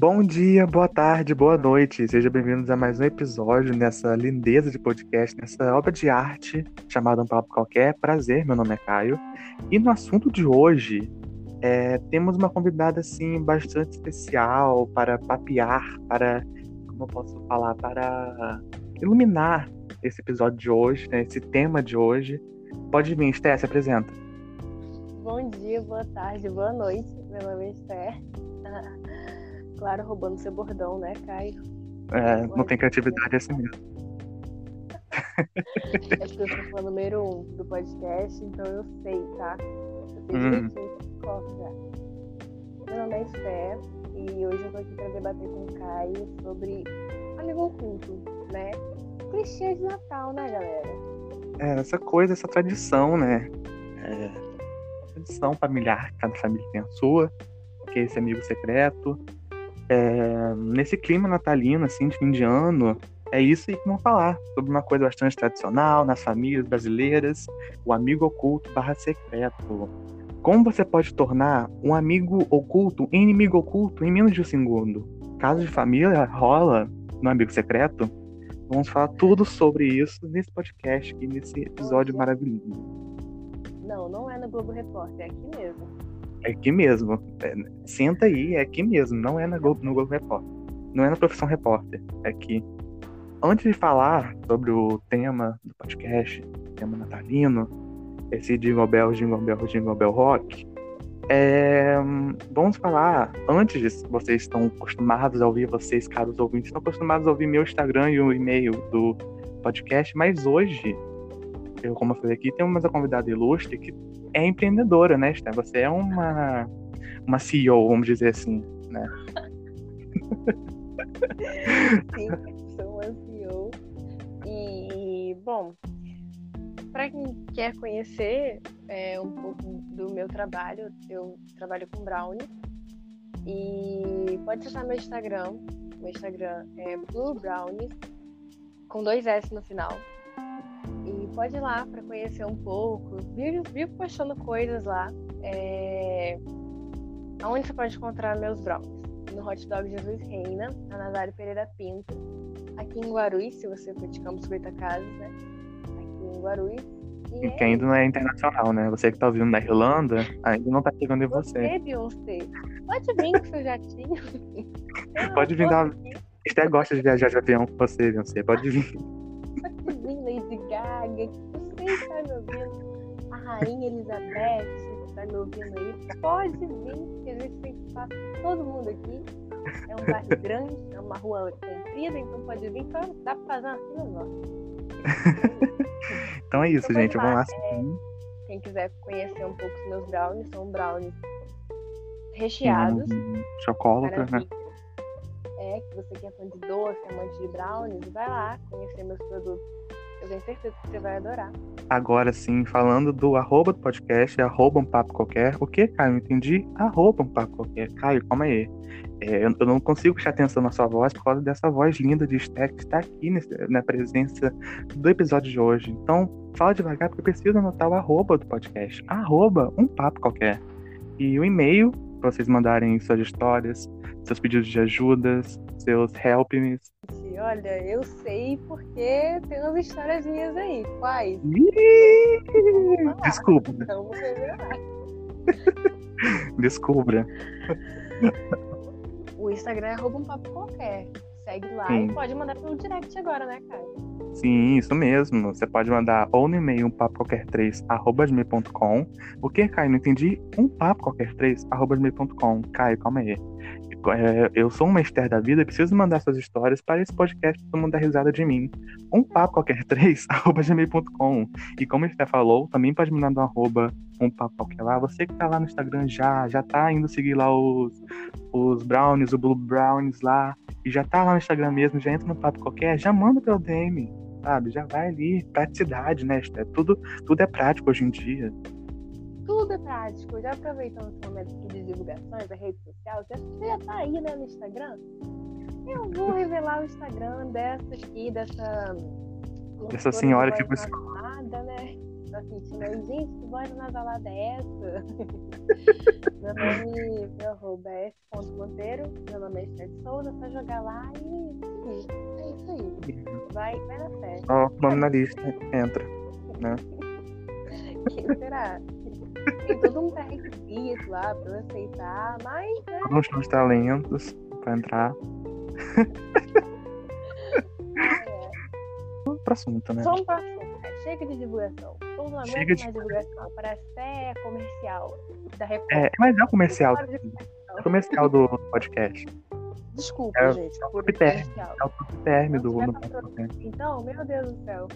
Bom dia, boa tarde, boa noite. Sejam bem-vindos a mais um episódio nessa lindeza de podcast, nessa obra de arte chamada Um Papo Qualquer. Prazer, meu nome é Caio. E no assunto de hoje, é, temos uma convidada assim bastante especial para papear, para, como eu posso falar, para iluminar esse episódio de hoje, né, esse tema de hoje. Pode vir, Esté, se apresenta. Bom dia, boa tarde, boa noite. Meu nome é Esther. Claro, roubando seu bordão, né, Caio? É, não tem criatividade assim mesmo. Acho que eu sou fã número um do podcast, então eu sei, tá? Eu sei Hum. direitinho já. Meu nome é Esther e hoje eu tô aqui pra debater com o Caio sobre amigo oculto, né? Clichê de Natal, né, galera? É, essa coisa, essa tradição, né? É, tradição familiar, cada família tem a sua, que é esse amigo secreto. É, nesse clima natalino, assim, de fim de ano, é isso aí que vamos falar, sobre uma coisa bastante tradicional nas famílias brasileiras, o amigo oculto barra secreto. Como você pode tornar um amigo oculto em inimigo oculto em menos de um segundo? Caso de família rola no amigo secreto, vamos falar tudo sobre isso nesse podcast e nesse episódio maravilhoso. Não, não é no Globo Repórter, é aqui mesmo. É aqui mesmo. É, senta aí, é aqui mesmo. Não é na Globo, no Globo Repórter. Não é na profissão repórter. É aqui. Antes de falar sobre o tema do podcast, tema natalino, esse Jingle Bell, Jingle Bell, Jingle Bell Rock, é, vamos falar, antes vocês estão acostumados a ouvir, vocês, caros ouvintes, estão acostumados a ouvir meu Instagram e o e-mail do podcast, mas hoje, eu, como eu falei aqui, temos uma convidada ilustre que é empreendedora, né? Você é uma, uma CEO, vamos dizer assim, né? Sim, sou uma CEO. E, bom, para quem quer conhecer é, um pouco do meu trabalho, eu trabalho com brownie. E pode acessar meu Instagram. Meu Instagram é Blue Brownies, com dois S no final. Pode ir lá para conhecer um pouco. Vivo, vivo postando coisas lá. É... Onde você pode encontrar meus brownies? No Hot Dog Jesus Reina, na Nazário Pereira Pinto, aqui em Guarulhos, se você for de Campos Goitacazes, né? Aqui em Guarulhos. E E que é ainda não é internacional, né? Você que tá ouvindo da Irlanda, ainda não tá chegando em você. Você, Beyoncé, pode vir com seu jatinho. Pode vir dar- Esther gosta de viajar de avião com você, Beyoncé. Pode vir. Lady Gaga, você está me ouvindo. A Rainha Elizabeth, está me ouvindo aí. Pode vir, que a gente tem espaço pra todo mundo aqui. É um bairro grande, é uma rua comprida, então pode vir. Então dá pra fazer uma fila enorme. Então é isso, Então gente. vamos Vamos lá, lá. seguir. Quem quiser conhecer um pouco os meus brownies, são brownies recheados. Um Chocólatra, né? É, que você que é fã de doce, amante de brownies, vai lá conhecer meus produtos. Eu tenho certeza que você vai adorar. Agora sim, falando do arroba do podcast, arroba um papo qualquer. O que, Caio? Entendi? Arroba um papo qualquer. Caio, calma aí. É, eu, eu não consigo prestar atenção na sua voz por causa dessa voz linda de Esther que está aqui nesse- na presença do episódio de hoje. Então, fala devagar porque eu preciso anotar o arroba do podcast. Arroba um papo qualquer. E o e-mail, para vocês mandarem suas histórias, seus pedidos de ajudas, seus help me. Gente, Olha, eu sei porque tem umas histórias minhas aí. Quais? Desculpa, Vamos revelar. descubra. O Instagram é arroba um papo qualquer. Segue lá Sim. e pode mandar pelo direct agora, né, Caio? Sim, isso mesmo. Você pode mandar ou no e-mail um papo qualquer 3 arroba gmail.com. O que, Caio? Não entendi. Um papo qualquer 3 arroba gmail.com. Caio, calma aí. É, Eu sou uma Esther da vida, preciso mandar suas histórias para esse podcast todo mundo dar risada de mim. Um papo qualquer 3 arroba gmail.com. E como a Esther falou, também pode mandar no arroba um papo qualquer lá. Você que tá lá no Instagram já, já tá indo seguir lá os, os brownies, o Blue Brownies lá e já tá lá no Instagram mesmo, já entra no papo qualquer, já manda pelo DM, sabe? Já vai ali, praticidade, né? Tudo, tudo é prático hoje em dia. Tudo é prático. Já aproveitando esse momento aqui de divulgações da rede social, já, você já tá aí, né, no Instagram? Eu vou revelar o Instagram dessa aqui, dessa. Dessa senhora que você. você- Nada, né? Tá sentindo aí, gente, que voz nasalada é essa? meu nome, meu arroba é f.monteiro, meu nome é Esther Souza, só jogar lá e é isso aí. Vai, vai na fé. Ó, o nome na lista, entra, né? Quem será? Tem todo um pré-requisito lá pra eu aceitar, mas. Né? Talentos pra entrar. É. Outro assunto, né? Vamos pro assunto. Né? Chega de divulgação. Não Chega de divulgação. Parece até comercial da Record. É, mas é o comercial. De divulgação. Comercial do podcast. Desculpa, É, gente, por top term. comercial. É o top term do, do patrocínio, Então, meu Deus do céu.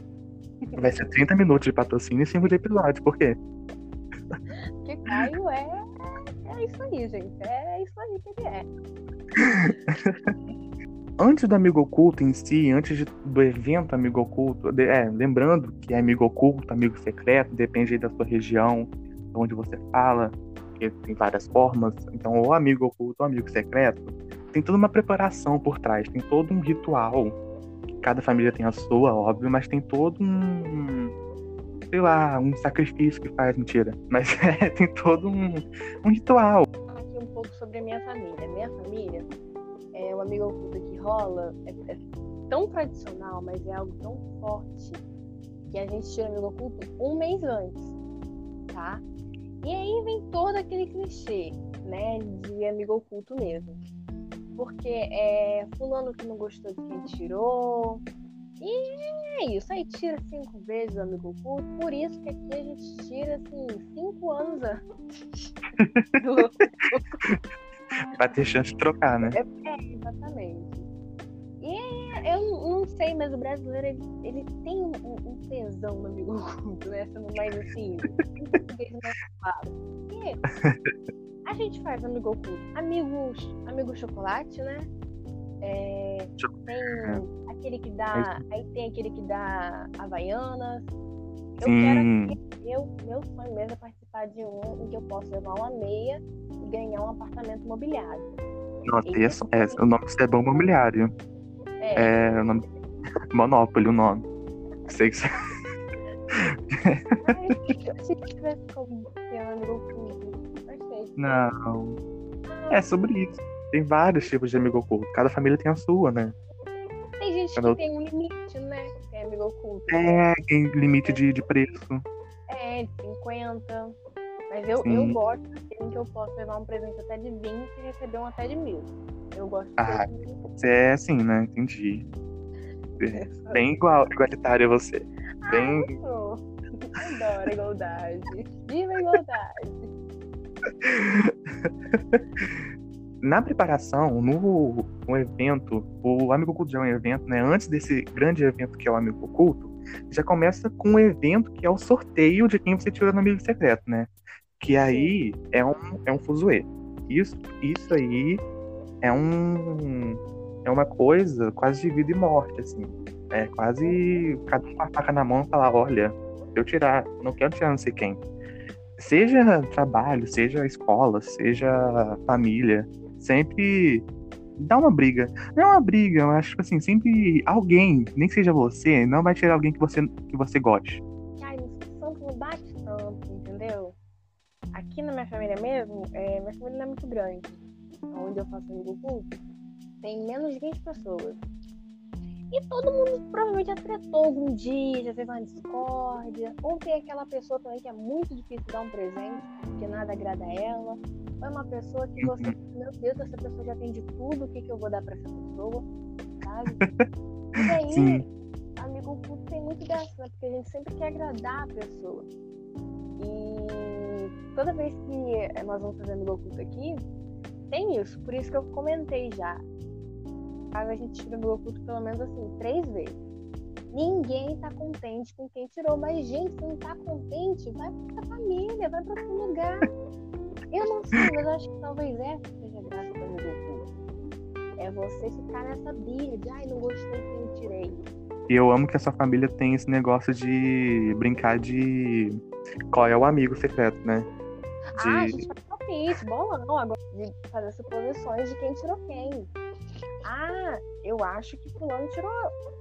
Vai ser 30 minutos de patrocínio e 5 de episódio. Por quê? Porque Caio é. É isso aí, gente. É isso aí que ele é. Antes do amigo oculto em si, antes de- do evento amigo oculto, de- é, lembrando que é amigo oculto, amigo secreto, depende da sua região, de onde você fala, que tem várias formas. Então, ou amigo oculto ou amigo secreto, tem toda uma preparação por trás, tem todo um ritual. Cada família tem a sua, óbvio, mas tem todo um. Sei lá, um sacrifício que faz, mentira. Mas é, tem todo um, um ritual. aqui um pouco sobre a minha família. Minha família, é, o amigo oculto que rola é, é tão tradicional, mas é algo tão forte que a gente tira o amigo oculto um mês antes, tá? E aí vem todo aquele clichê, né, de amigo oculto mesmo. Porque é fulano que não gostou de quem tirou. E é isso, aí tira cinco vezes o amigo oculto. Por isso que aqui a gente tira, assim, cinco anos antes. do- Pra ter chance de trocar, né? É, exatamente. E é, eu não sei, mas o brasileiro ele, ele tem um, um tesão no amigo oculto, né? Sendo mais assim, um vez mais claro. E a gente faz amigo oculto. Amigos, amigo chocolate, né? É, tem aquele que dá. Aí tem aquele que dá Havaianas. Eu Sim. quero eu, meu sonho mesmo é participar de um em que eu posso levar uma meia e ganhar um apartamento imobiliário. Nossa, e esse- é, o nome disso é bom imobiliário. É, É o nome. Monopólio, o nome. Sei que eu achei que tivesse. Não. É sobre isso. Tem vários tipos de amigo oculto. Cada família tem a sua, né? Tem gente Cada- que tem um limite, né? Amigo oculto. É, tem limite de, de preço. É, de 50. Mas eu, Sim. eu gosto em que eu posso levar um presente até de 20 e receber um até de mil. Eu gosto Ah. Você é assim, né? Entendi. Bem igual, igualitário a você. Bem. Ah, eu sou. Adoro igualdade. Viva a igualdade. Na preparação, no, no evento, o Amigo Oculto já é um evento, né? Antes desse grande evento que é o Amigo Oculto, já começa com um evento que é o sorteio de quem você tirou no Amigo Secreto, né? Que aí é um, é um fuzuê. Isso, isso aí é um é uma coisa quase de vida e morte, assim. É quase cada um com a faca na mão e falar, olha, eu tirar, não quero tirar não sei quem. Seja trabalho, seja escola, seja família, sempre dá uma briga. Não é uma briga, acho tipo assim, sempre alguém, nem que seja você, não vai tirar alguém que você, que você goste. Ai, no santo não bate tanto, entendeu? Aqui na minha família mesmo, é, minha família não é muito grande. Onde eu faço amigo oculto, tem menos de 20 pessoas. E todo mundo provavelmente já tretou algum dia, já teve uma discórdia. Ou tem aquela pessoa também que é muito difícil dar um presente, porque nada agrada a ela. Ou é uma pessoa que você, meu Deus, essa pessoa já tem de tudo, o que, que eu vou dar pra essa pessoa? Sabe? E aí, Sim. amigo oculto tem muito dessa, né? Porque a gente sempre quer agradar a pessoa. E toda vez que nós vamos fazer amigo oculto aqui, tem isso. Por isso que eu comentei já. Mas a gente tira amigo oculto pelo menos assim, três vezes. Ninguém tá contente com quem tirou. Mas, gente, se não tá contente, vai pra família, vai pra outro lugar. Eu não sei, mas eu acho que talvez essa seja a graça do amigo oculto. É você ficar nessa birra de, ai, não gostei quem eu tirei. E eu amo que a sua família tem esse negócio de brincar de qual é o amigo secreto, né? Ah, a De- gente faz palpite, bolão agora, de fazer suposições de quem tirou quem. Ah, eu acho que fulano tirou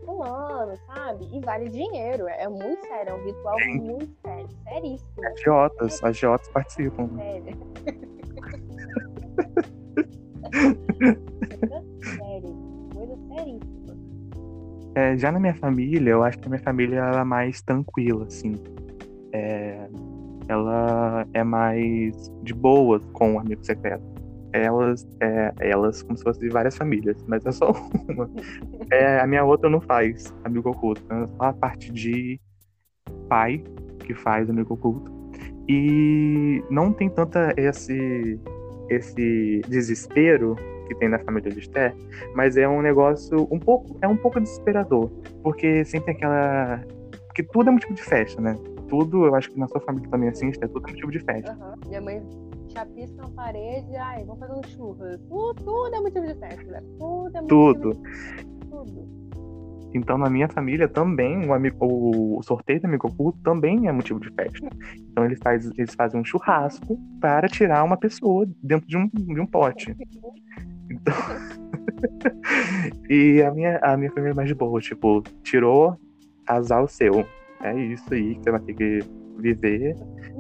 fulano, sabe? E vale dinheiro. É muito sério, é um ritual Sim. muito sério. Seríssimo. Agiotas, agiotas participam. Sério. sério. Coisa seríssima. É, já na minha família, eu acho que a minha família ela é mais tranquila, assim. É, ela é mais de boas com o amigo secreto elas, é, elas como se fossem de várias famílias, mas é só uma. É, a minha outra não faz amigo oculto, é só a parte de pai que faz amigo oculto. E não tem tanta esse, esse desespero que tem na família de Esther, mas é um negócio um pouco, é um pouco desesperador, porque sempre aquela. Porque tudo é motivo de festa, né? Tudo, eu acho que na sua família também assim, Esther, tudo é motivo de festa. Uhum. Minha mãe chapisca na parede, ai, vamos fazer um churras. Tudo, tudo é motivo de festa, né? Tudo é motivo tudo. Tudo. Então, na minha família também, o, amigo, o sorteio do amigo oculto também é motivo de festa. Então, eles, faz, eles fazem um churrasco para tirar uma pessoa dentro de um, de um pote. Então... e a minha, a minha família é mais de boa, tipo, tirou, azar o seu. É isso aí que você vai ter que viver.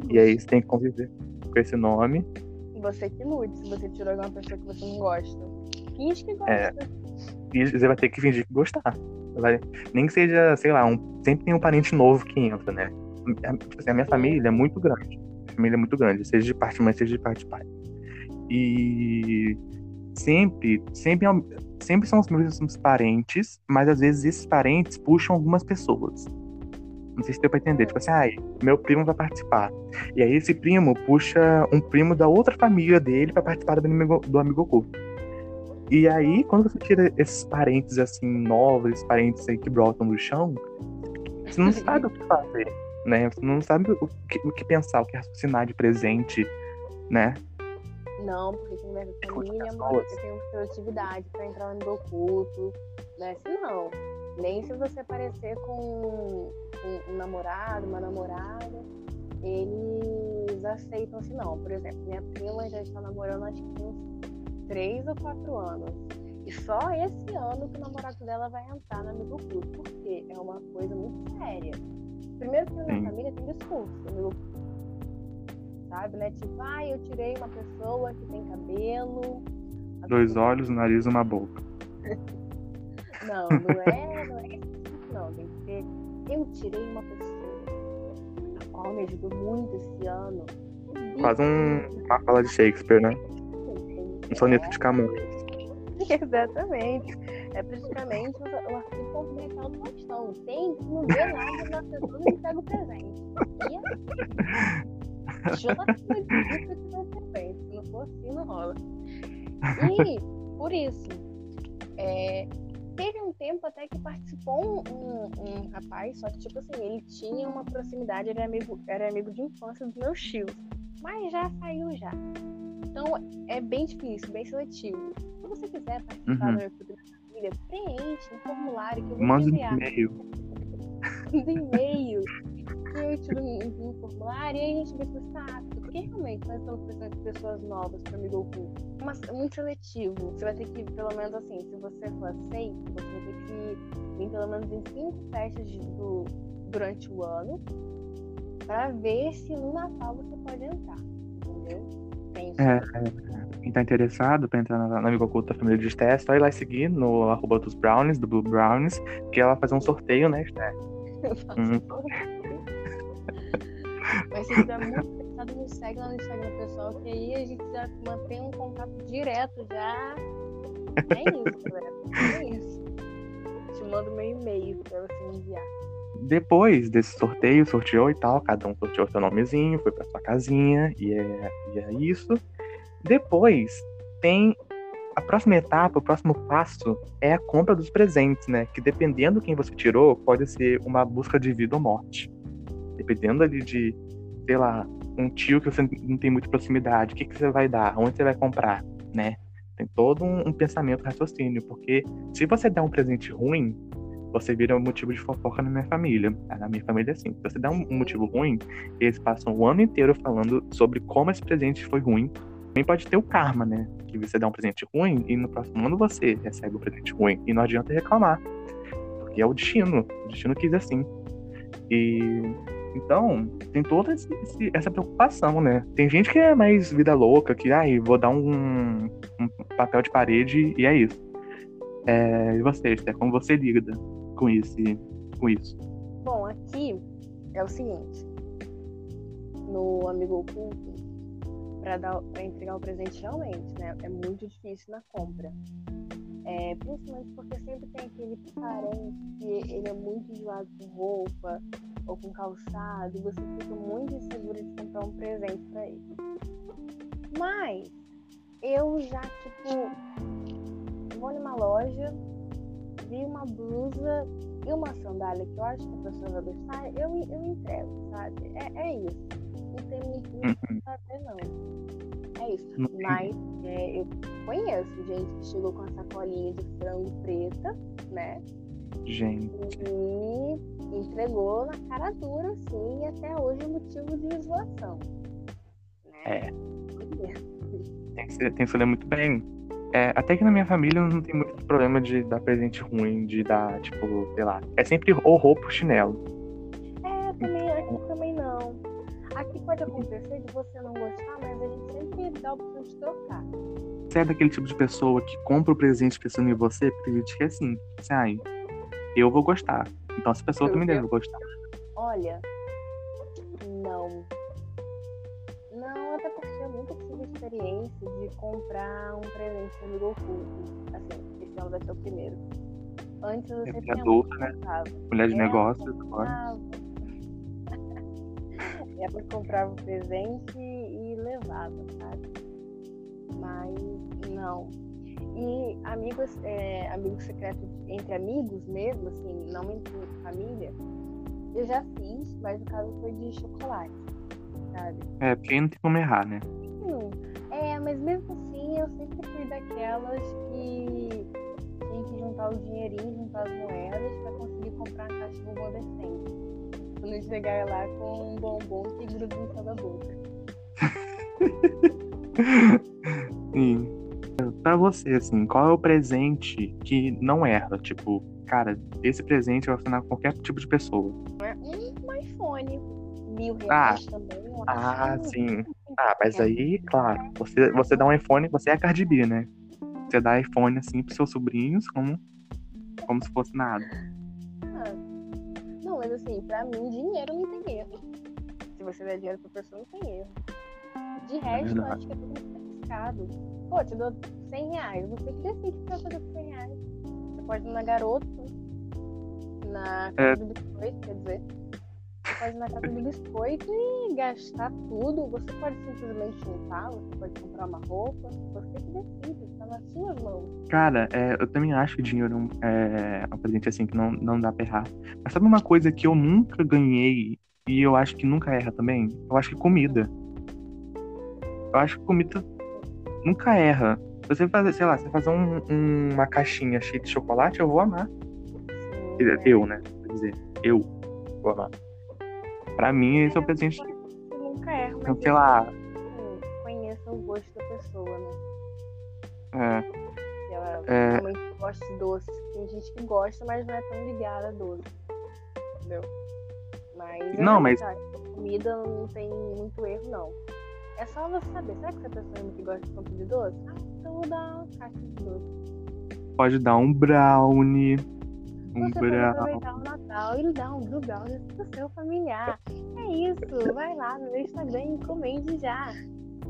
E aí você tem que conviver com esse nome. Você que lute, se você tirou alguma pessoa que você não gosta. Finge que gosta. É, e você vai ter que fingir que gostar. Vai, nem que seja, sei lá, um, sempre tem um parente novo que entra, né? Tipo assim, a minha família é muito grande. A família é muito grande, seja de parte mãe, seja de parte pai. E sempre, sempre, sempre são os mesmos parentes, mas às vezes esses parentes puxam algumas pessoas. Não sei se deu pra entender. Tipo assim, ah, meu primo vai participar. E aí esse primo puxa um primo da outra família dele para participar do amigo, do amigo oculto. E aí, quando você tira esses parentes assim, novos, esses parentes aí que brotam do chão, você não sabe o que fazer, né? Você não sabe o que, o que pensar, o que raciocinar de presente, né? Não, porque tem minha família, mano, eu tenho produtividade pra entrar no oculto, né? Se não. Nem se você aparecer com um, um namorado, uma namorada, eles aceitam assim, não. Por exemplo, minha prima já está namorando acho que uns 3 ou 4 anos. E só esse ano que o namorado dela vai entrar no amigo curso, porque é uma coisa muito séria. Primeiro que na minha família tem discurso, amigo sabe, né? Tipo, ah, eu tirei uma pessoa que tem cabelo. Dois olhos, um nariz e uma boca. não, não é, não é não. Tem que ser eu tirei uma pessoa a qual me ajudou muito esse ano. Quase um, uma fala de Shakespeare, né? Um soneto de Camões. Exatamente. É praticamente o arquivo confidencial do Faustão. Tem que não vê nada na pessoa e pega o presente. E assim, não frequente. Se não for assim, não rola. E, por isso, é, Teve um tempo até que participou um, um, um, rapaz, só que, tipo assim, ele tinha uma proximidade, era amigo, era amigo de infância dos meus tios. Mas já saiu já. Então é bem difícil, bem seletivo. Se você quiser participar uhum. do Futuro da Família, preenche um formulário que eu vou Manda um e-mail. Manda e-mail. eu te envio um formulário e aí a gente vê se você tá apto. Porque realmente nós estamos precisando de pessoas novas para amigo oculto. Mas é muito seletivo. Você vai ter que, pelo menos assim, se você for aceito, você vai ter que vir pelo menos em cinco festas de, do, durante o ano para ver se no Natal você pode entrar. Entendeu? É, é, quem tá interessado pra entrar na, na Amigo da Família de Esté, é só ir lá seguir no arroba dos Brownies, do Blue Brownies, que ela vai fazer um sorteio, né, Esté? Hum. Mas se tiver muito interessado, me segue lá no Instagram pessoal, que aí a gente já mantém um contato direto já. É isso, galera. É isso. Te mando meu e-mail pra você enviar. Depois desse sorteio, sorteou e tal, cada um sorteou seu nomezinho, foi pra sua casinha, e é, e é isso. Depois tem a próxima etapa, o próximo passo é a compra dos presentes, né? Que dependendo quem você tirou, pode ser uma busca de vida ou morte. Dependendo ali de, sei lá, um tio que você não tem muita proximidade, o que, que você vai dar? Onde você vai comprar, né? Tem todo um, um pensamento, raciocínio, porque se você der um presente ruim, você vira um motivo de fofoca na minha família. Na minha família é assim. Se você dá um, motivo ruim, eles passam o ano inteiro falando sobre como esse presente foi ruim Também pode ter o karma, né? Que você dá um presente ruim e no próximo ano você recebe um presente ruim. E não adianta reclamar. Porque é o destino. O destino quis assim. E então, tem toda esse, essa preocupação, né? Tem gente que é mais vida louca, que, ai, vou dar um, um papel de parede e é isso. É, e você, Esther, como você lida com isso, com isso? Bom, aqui é o seguinte. No Amigo Oculto, para entregar o presente realmente, né? É muito difícil na compra. É, principalmente porque sempre tem aquele parente que ele é muito enjoado com roupa ou com calçado você fica muito insegura de comprar um presente para ele. Mas eu já, tipo, vou numa loja, vi uma blusa e uma sandália que eu acho que a pessoa vai gostar, eu, eu entrego, sabe? É, é isso. Não tem muito que fazer, não. É isso. Mas é, eu conheço gente que chegou com a sacolinha de frango preta, né? Gente. E entregou na cara dura, assim, e até hoje é motivo de zoação. Né? É. Tem que, ser, tem que se ler muito bem. É, até que na minha família não tem muito problema de dar presente ruim, de dar, tipo, sei lá. É sempre ou roupa ou chinelo. É, também, aqui também não. Aqui pode acontecer de você não gostar, mas a gente sempre dá a opção de trocar. Você é daquele tipo de pessoa que compra o presente pensando em você, porque tem gente que é assim. Você, ai, eu vou gostar. Então essa pessoa eu, também deve gostar. Olha, não. Não, até porque eu nunca tive experiência de comprar um presente no Goku. Assim, esse ano vai ser o primeiro. Antes eu sempre é adulta, né? Mulher de negócios agora. Ela comprava o presente e levava, sabe? Mas não. E amigos, é, amigos secretos entre amigos mesmo, assim, não entre família, eu já fiz, mas no caso foi de chocolate, sabe? É, porque não tem como errar, né? Sim. É, mas mesmo assim eu sempre fui daquelas que tinha que juntar o dinheirinho, juntar as moedas para conseguir comprar uma caixa de bombom decente. Quando chegar lá com um bombom que gruda em toda a boca. Sim. Pra você, assim, qual é o presente que não erra? Tipo, cara, esse presente vai funcionar com qualquer tipo de pessoa. Um iPhone. Mil reais ah, também. Ah, sim. Ah, mas aí, claro, você, você dá um iPhone, você é a Cardi B, né? Você dá iPhone assim pros seus sobrinhos como, como se fosse nada. Ah, não, mas assim, pra mim, dinheiro não tem erro. Se você der dinheiro pra pessoa, não tem erro. De é resto, é eu acho que é tudo muito arriscado. Pô, te dou 100 reais. Você que decide o que vai fazer com 100 reais. Você pode ir na Garoto, na casa é. do biscoito, quer dizer. Você pode ir na casa do biscoito e gastar tudo. Você pode simplesmente juntar, você pode comprar uma roupa. Você que decide, tá nas suas mãos. Cara, é, eu também acho que dinheiro é um presente assim que não, não dá pra errar. Mas sabe uma coisa que eu nunca ganhei e eu acho que nunca erra também? Eu acho que comida. Eu acho que comida nunca erra. Se você fazer, sei lá, você fazer um, um, uma caixinha cheia de chocolate, eu vou amar. Eu, né? Quer dizer, eu vou amar. Pra mim, esse é o presente. Nunca erra, mas sei lá. Conheça o gosto da pessoa, né? É. Se ela é... realmente gosta de doce. Tem gente que gosta, mas não é tão ligada a doce. Entendeu? Mas. Não, é mas. Comida não tem muito erro, não. É só você saber, será que essa pessoa é muito gosta de tanto de doce? Ah, então vou dar uma caixa de doce. Pode dar um brownie. Um você brownie. pode aproveitar o Natal e dar um brownie pro seu familiar. É isso, vai lá no meu Instagram e encomende já.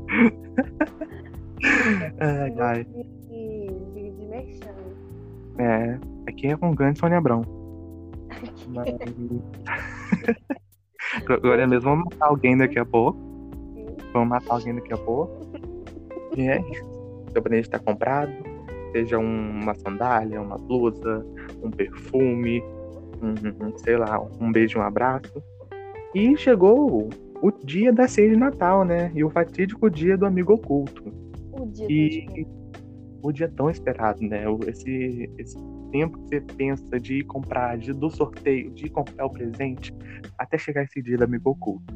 ai, ai. De, de, de merchan. É, aqui é com grande Sônia Abrão. Mas... Agora mesmo vamos matar alguém daqui a pouco. Vamos matar alguém daqui a pouco. E é isso. Seu presente está comprado. Seja uma sandália, uma blusa, um perfume, um, sei lá, um beijo, um abraço. E chegou o dia da ceia de Natal, né? E o fatídico dia do amigo oculto. O dia e o dia tão esperado, né? Esse, esse tempo que você pensa de ir comprar, de, do sorteio, de comprar o presente, até chegar esse dia do amigo oculto.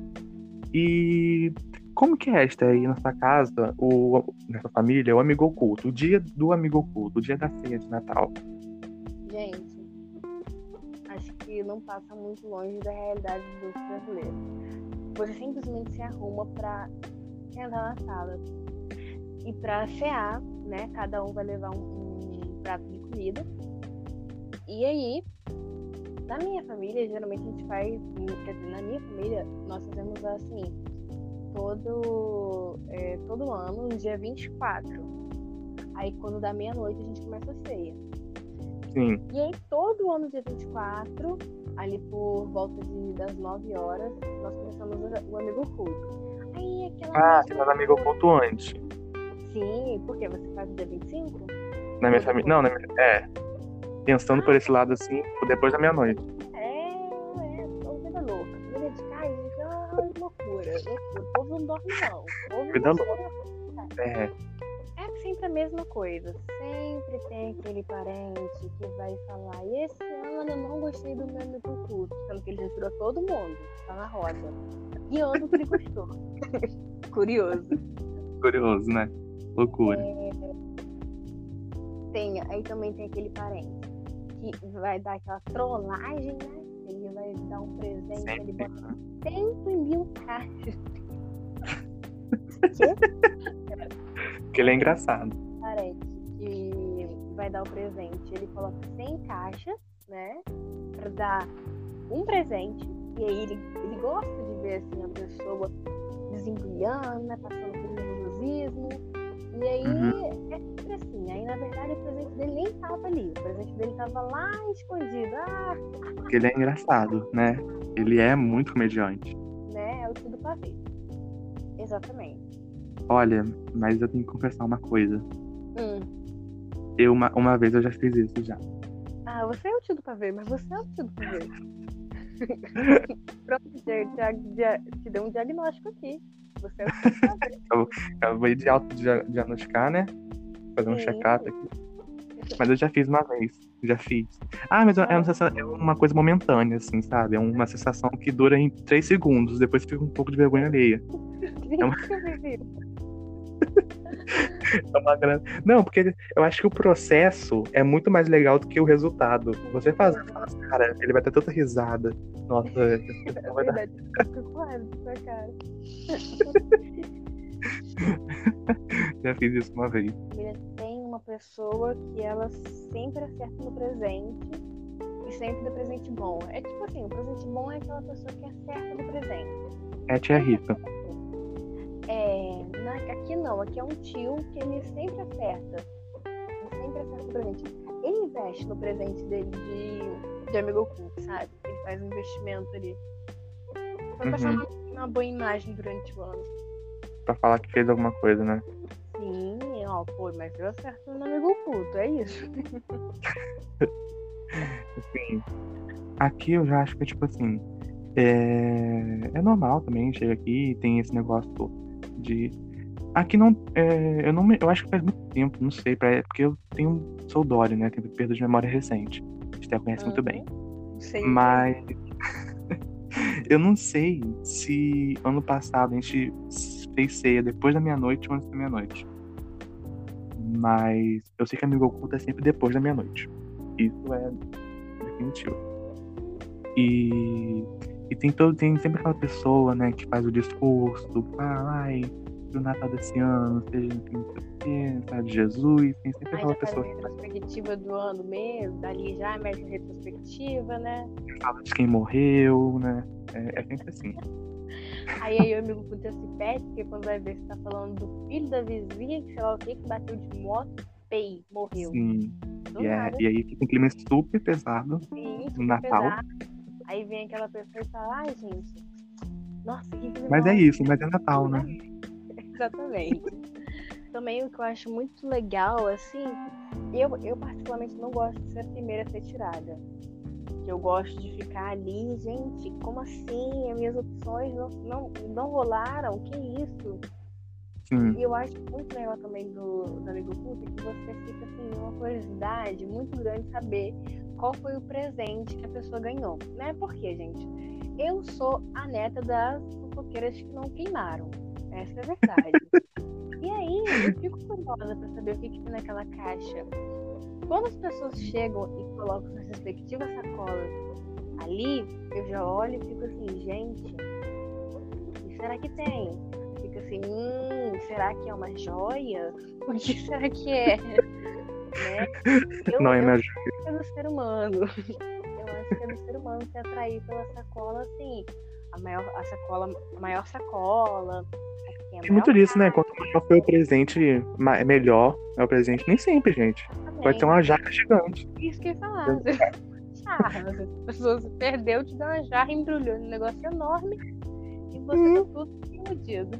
E como que é esta aí na sua casa, o, na sua família, o amigo oculto, o dia do amigo oculto, o dia da ceia de Natal? Gente, acho que não passa muito longe da realidade dos brasileiros. Você simplesmente se arruma pra sentar na sala e pra cear, né? Cada um vai levar um, um prato de comida. E aí, na minha família, geralmente a gente faz, na minha família, nós fazemos assim, todo, é, todo ano, no dia 24. Aí quando dá meia-noite a gente começa a ceia. Sim. E aí todo ano, dia 24, ali por volta de, das 9 horas, nós começamos o amigo oculto. Aí aquela. Ah, você faz amigo oculto antes. Sim, porque você faz no dia 25? Na minha família. Não, na minha. É. Pensando por esse lado assim, depois da meia-noite. O povo não dorme, não. O povo Vida dorme. É. É sempre a mesma coisa. Sempre tem aquele parente que vai falar, e esse ano eu não gostei do meu amigo oculto, sendo que ele já tirou todo mundo, tá na roda. E ano que ele gostou. Curioso. Curioso, né? Loucura. Tem, aí também tem aquele parente que vai dar aquela trollagem, né? Ele vai dar um presente, ele Sempre. bota cento e mil caixas. Porque ele é engraçado. parente que vai dar o presente, ele coloca 100 caixas, né? Pra dar um presente. E aí ele, ele gosta de ver assim a pessoa desembrulhando, né? Passando por nervosismo. E aí Uhum. é sempre assim. Aí na verdade o presente dele nem tava ali. O presente dele tava lá escondido. Ah, Porque ele é engraçado, né? Ele é muito comediante. né? É o tio do pavê. Exatamente. Olha, mas eu tenho que confessar uma coisa. Hum. Eu, uma, uma vez eu já fiz isso já. Ah, você é o tio do pavê, mas você é o tio do pavê. Pronto, te, te, te deu um diagnóstico aqui. Você é o tio do pavê. Acabei de autodiagnosticar, né? Fazer um check-up aqui. Mas eu já fiz uma vez. Já fiz. Ah, mas é uma, é uma coisa momentânea, assim, sabe? É uma sensação que dura em três segundos. Depois fica um pouco de vergonha alheia. Gente, É uma- É uma gra- Não, porque eu acho que o processo é muito mais legal do que o resultado. Você faz, cara, ele vai ter tanta risada. Nossa, É vai dar. verdade, eu fico com raiva da sua cara. Já fiz isso uma vez. Tem uma pessoa que ela sempre acerta no presente e sempre dá presente bom. É tipo assim, o presente bom é aquela pessoa que acerta no presente. É a tia Rita. É, na- aqui não, aqui é um tio que ele sempre acerta. Ele sempre acerta no presente. Ele investe no presente dele de, de amigo oculto, sabe? Ele faz um investimento ali. Pra passar Uhum. uma, uma boa imagem durante o ano. Pra falar que fez alguma coisa, né? Sim, ó, pô, mas eu acerto no amigo oculto, é isso. Assim, aqui eu já acho que é tipo assim. É, é normal também, chega aqui e tem esse negócio de. Aqui não. é, eu não eu acho que faz muito tempo, não sei, pra, porque eu tenho. Sou Dory, né? Tenho perda de memória recente. Até conhece muito bem. Sei. Mas eu não sei se ano passado a gente fez ceia depois da meia-noite ou antes da meia-noite. Mas eu sei que amigo oculto é sempre depois da meia-noite. Isso é definitivo. E, e tem, todo, tem sempre aquela pessoa, né, que faz o discurso, fala, ai, do Natal desse ano, seja não sei o quê, sabe, Jesus, tem sempre Aí aquela pessoa a que retrospectiva do ano mesmo, dali já mete a retrospectiva, né? fala de quem morreu, né? É, é sempre assim. Aí aí o amigo puta se pede, porque quando vai ver, você tá falando do filho da vizinha, que sei lá o que, que bateu de moto, pei, morreu. Sim. E, é, e aí fica um clima super pesado sim, no super Natal. pesado. Aí vem aquela pessoa e fala, ai gente, nossa, que Mas é legal." isso, mas é Natal, né? Exatamente. Também o que eu acho muito legal, assim, eu, eu particularmente não gosto de ser a primeira a ser tirada. Eu gosto de ficar ali, gente, como assim? As minhas opções não, não, não rolaram? Que isso? Sim. E eu acho muito legal também do, do Amigo Puta que você fica assim, uma curiosidade muito grande saber qual foi o presente que a pessoa ganhou. Né? Por quê, gente? Eu sou a neta das fofoqueiras que não queimaram. Essa é a verdade. e aí, eu fico curiosa pra saber o que, que tem naquela caixa. Quando as pessoas chegam e colocam suas respectivas sacolas ali, eu já olho e fico assim, gente, o que será que tem? Fica assim, hum, será que é uma joia? O que será que é? Né? Eu, Não é eu acho que é do ser humano. Eu acho que é do ser humano se atrair pela sacola, assim, a maior, a sacola, a maior sacola. a tem muito disso, né? Quanto maior foi o presente, é melhor é o presente. Nem sempre, gente. caixa Pode ter também. uma jaca gigante. Isso que eu ia falar. Jarra. As pessoas perdeu, te deu uma jarra, embrulhou num negócio enorme e você Hum. tá tudo iludido.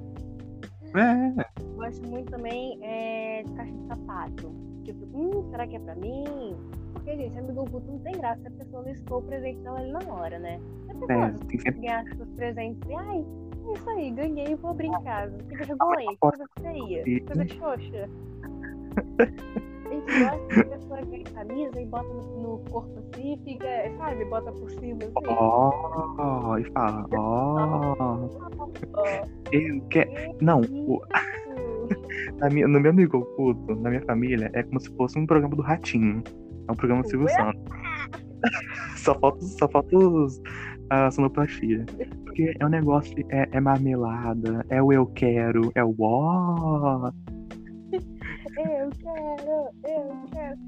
É. Eu gosto muito também é, de caixa de sapato. Tipo, hum, será que é pra mim? Porque, gente, amigo oculto não tem graça se a pessoa listou o presente dela ali na hora, né? Se a pessoa É, tem ganhar seus presentes e, ai, é isso aí, ganhei, vou abrir em casa. Que vergonha, que coisa feia, que coisa xoxa. A gente gosta que a pessoa ganha camisa e bota no, corpo assim e fica, sabe, bota por cima assim. Ó, e fala, ó. Ó, Eu quero. Não, o-. na minha- no meu amigo oculto, na minha família, é como se fosse um programa do Ratinho. É um programa do Silvio? Santos. só falta, só falta os, a sonoplastia. Porque é um negócio, é, é marmelada, é o eu quero, é o ó. Eu quero, eu quero.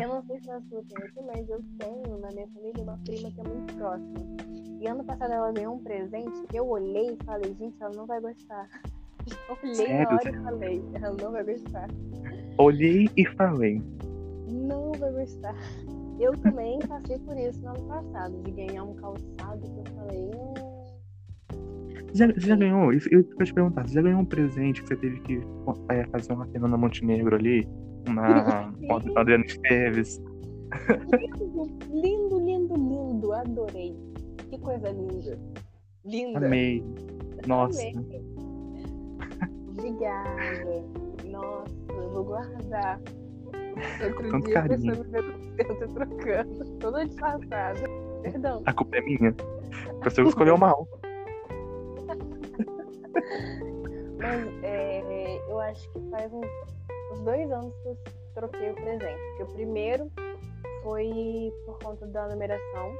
Eu não sei se na sua tem isso, mas eu tenho na minha família uma prima que é muito próxima. E ano passado ela ganhou um presente que eu olhei e falei, gente, ela não vai gostar. Olhei Sério? na hora e falei, ela não vai gostar. Olhei e falei. Não vai gostar. Eu também passei por isso no ano passado, de ganhar um calçado que eu falei, hum, Já, você já ganhou? Isso, eu quero te perguntar, você já ganhou um presente que você teve que é, fazer uma Fernanda Montenegro ali? Uma Adriana Esteves? lindo, lindo, lindo, lindo, adorei. Que coisa linda. Linda. Amei. Nossa. Amei. Obrigada. Nossa, eu vou guardar. Outro Tanto dia a carinho. pessoa me vê trocando, toda disfarçada. Perdão. A culpa é minha. Você escolheu mal. Mas é, eu acho que faz uns, uns dois anos que eu troquei o presente. Porque o primeiro foi por conta da numeração.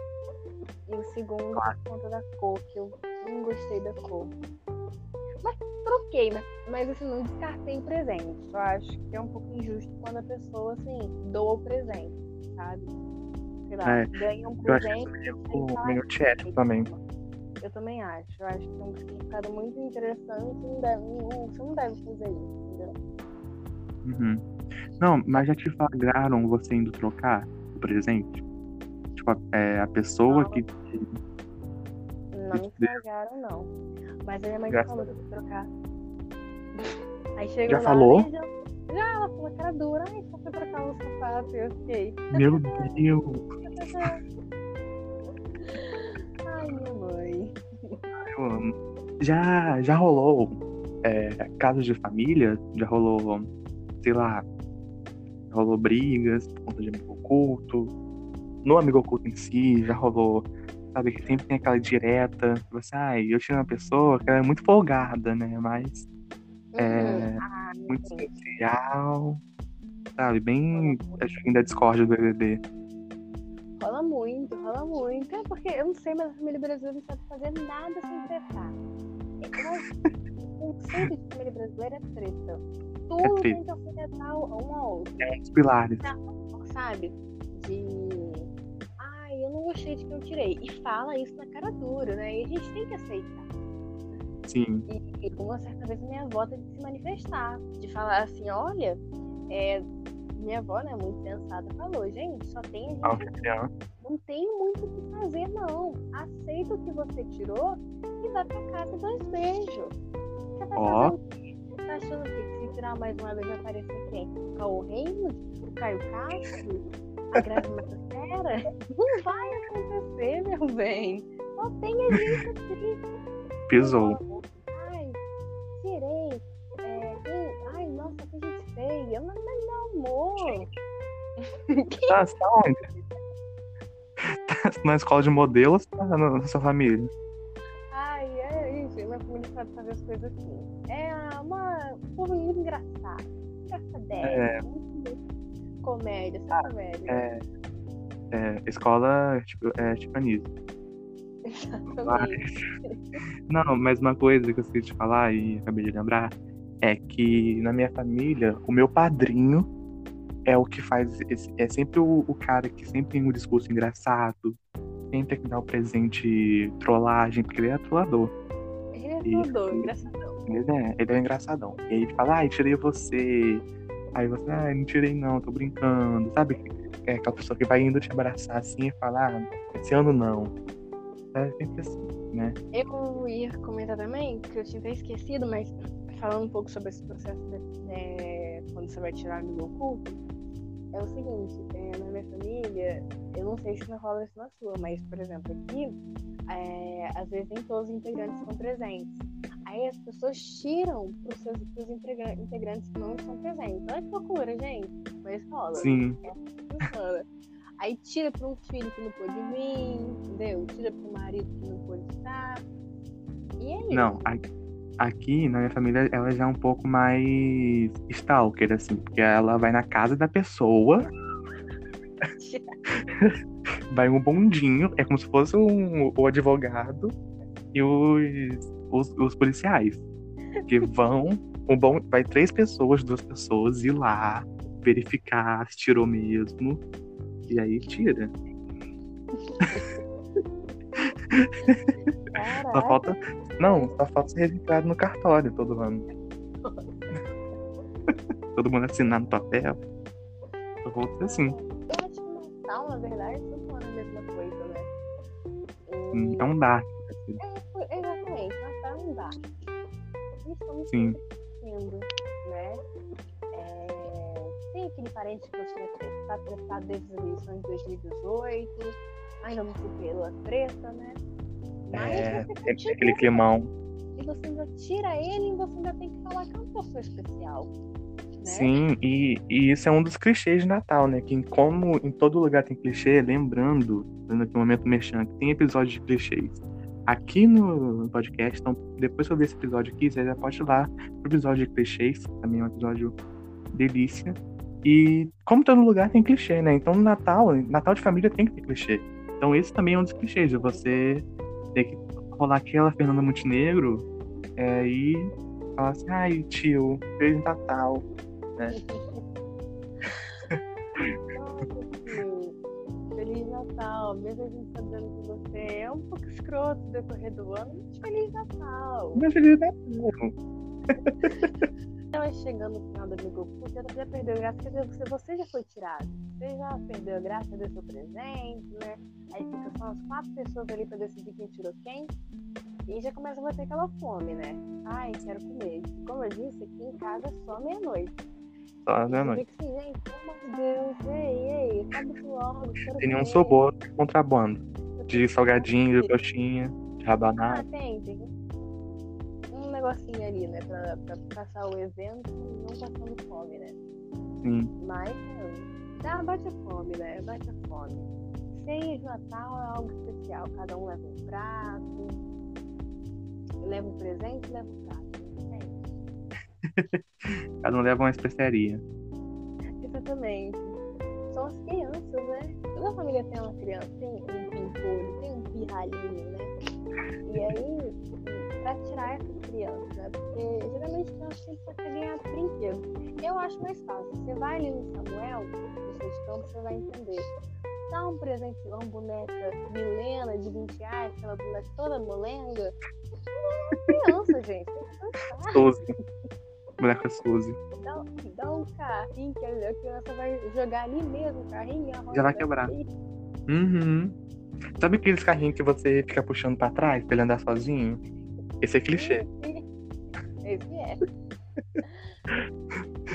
E o segundo Claro. por conta da cor, que eu não gostei da cor. Mas troquei, mas, mas assim, não descartei o presente. Eu acho que é um pouco injusto quando a pessoa, assim, doa o presente, sabe? Sei lá, É, ganha um Eu acho que presente. meio, meio antiético também. eu também acho. Eu acho que tem um significado muito interessante e não deve, não, você não deve fazer isso, entendeu? Uhum. Não, mas já te flagraram você indo trocar o presente? Tipo, a, é, a pessoa Não. que. Não me estragaram, não. Mas a minha mãe já falou que eu fui trocar. Aí chegou Já lá, falou? Já, já ela falou cara dura, ai, só fui trocar o sapato e eu fiquei. Meu Deus, Ai, minha mãe. eu amo. Já, já rolou é, casos de família? Já rolou, sei lá, rolou brigas por conta de amigo oculto? No amigo oculto em si, já rolou, sabe, que sempre tem aquela direta, você, ai, eu tinha uma pessoa que ela é muito folgada, né? Mas É, Uhum. Ah, muito especial, sabe? Bem a joguinho da Discord do BBB. Rola muito, rola muito. É porque eu não sei, mas a família brasileira não sabe fazer nada sem tretar. Que O conceito de família brasileira é treta. Tudo treta. tem que alfinetar um ao outro, É um dos pilares. sabe? Gostei de que eu tirei. E fala isso na cara dura, né? E a gente tem que aceitar. Sim. E uma certa vez minha avó teve que se manifestar, de falar assim, olha, é, minha avó, né, muito sensata, falou, gente, só tem a gente Anfitriã. não tenho muito o que fazer, não. Aceita o que você tirou e vai pra casa e dois beijos. Você vai Ó. fazer o quê? Você tá achando? Que se tirar mais uma vez vai aparecer quem? O Caô Reino? O Caio Castro? A Grazi Massafera? Não vai acontecer, meu bem. Só tem a gente aqui. Pisou. Ai, tirei. É, ai, nossa, que gente feia. Mas, mas meu amor. Tá, tá onde? Tá na escola de modelos tá na, na sua família? Ai, é isso. Minha família sabe fazer as coisas assim. É engraçado. Engraçadete. É. Comédia, só comédia. É, é, escola tipo, é tipanismo. Exatamente. Não, mas uma coisa que eu esqueci de falar e acabei de lembrar é que na minha família, o meu padrinho é o que faz. É sempre o, o cara que sempre tem um discurso engraçado, sempre que dá o presente trollagem, porque ele é trollador. Ele é tudo, engraçadão. Ele é, ele é engraçadão. E aí ele fala, ai, tirei você. Aí você, ai, não tirei não, tô brincando. Sabe? É aquela pessoa que vai indo te abraçar assim e fala, ah, esse ano não. É sempre assim, né? Eu ia comentar também, que eu tinha até esquecido, mas falando um pouco sobre esse processo né, quando você vai tirar amigo oculto, é o seguinte, é, na minha família, eu não sei se não rola isso na sua, mas, por exemplo, aqui, é, às vezes nem todos os integrantes estão presentes. Aí as pessoas tiram pros seus pros integra- integrantes que não estão presentes. Olha que loucura, gente. Mas rola. Sim, Funciona. Aí tira para um filho que não pôde vir, entendeu? Tira para o marido que não pôde estar. E é isso. não. Aqui na minha família ela já é um pouco mais stalker, assim, porque ela vai na casa da pessoa, vai um bondinho, é como se fosse um, o advogado e os, os, os policiais. Que vão, um bom, vai três pessoas, duas pessoas ir lá verificar se tirou mesmo. E aí tira. Só falta. Não, só falta ser registrado no cartório todo ano. todo mundo assinar no papel. Só falta ser assim. eu acho que o Natal, na verdade, tudo é a mesma coisa, né? E- É um dark. assim. É, exatamente, Natal não dá. E estamos Sim. né? É, tem aquele parente que você está tratado desde as eleições de 2018, ainda não superou a treta, né? Mas É, você continua, aquele climão. E você ainda tira ele e você ainda tem que falar que é uma pessoa especial. Né? Sim, e, e isso é um dos clichês de Natal, né? Que como em todo lugar tem clichê, lembrando, dando aqui um momento mexendo, que tem episódio de clichês. Aqui no podcast, então depois que eu ver esse episódio aqui, você já pode ir lá pro episódio de clichês, também é um episódio delícia. E como todo lugar tem clichê, né? Então no Natal, Natal de família tem que ter clichê. Então esse também é um dos clichês, de você ter que rolar aquela Fernanda Montenegro é, e falar assim, ai tio, Feliz Natal. Nossa, Natal. Mesmo a gente sabendo que você é um pouco escroto no decorrer do ano, mas Feliz Natal. Mas Feliz Natal. Ela chegando no final do amigo oculto, já, já perdeu graça, quer dizer, você, você já foi tirado. Você já perdeu a graça do seu presente, né? Aí fica só as quatro pessoas ali pra decidir quem tirou quem. E já começa a bater aquela fome, né? Ai, quero comer. Como eu disse, aqui em casa é só meia-noite. E né, assim, gente, pelo amor de Deus, ei, ei, acaba logo, Tem nenhum sabor contrabando. De salgadinho, de coxinha, de Ah, rabanada. tem, tem um negocinho ali, né? Pra, pra passar o evento não passando fome, né? Sim. Mas, dá, bate a fome, né? Bate a fome. Ceia de Natal é algo especial. Cada um leva um prato, leva um presente, leva um prato. Cada um leva uma especiaria. Exatamente. São as crianças, né? Toda família tem uma criança, tem um pimpolho, tem um pirralhinho, né? E aí, pra tirar essas crianças, né? Porque geralmente criança vai querer ganhar brinquedo. Eu acho mais fácil. Você vai ali no Samuel, no seu de campo, você vai entender. Dá um presente, uma boneca Milena de 20 reais, aquela boneca toda molenga. Não é criança, gente. Tem que. Boneca Suzy. Dá, dá um carrinho que a criança vai jogar ali mesmo, o carrinho, Já vai quebrar. Uhum. Sabe aqueles carrinhos que você fica puxando pra trás pra ele andar sozinho? Esse é clichê. Esse é.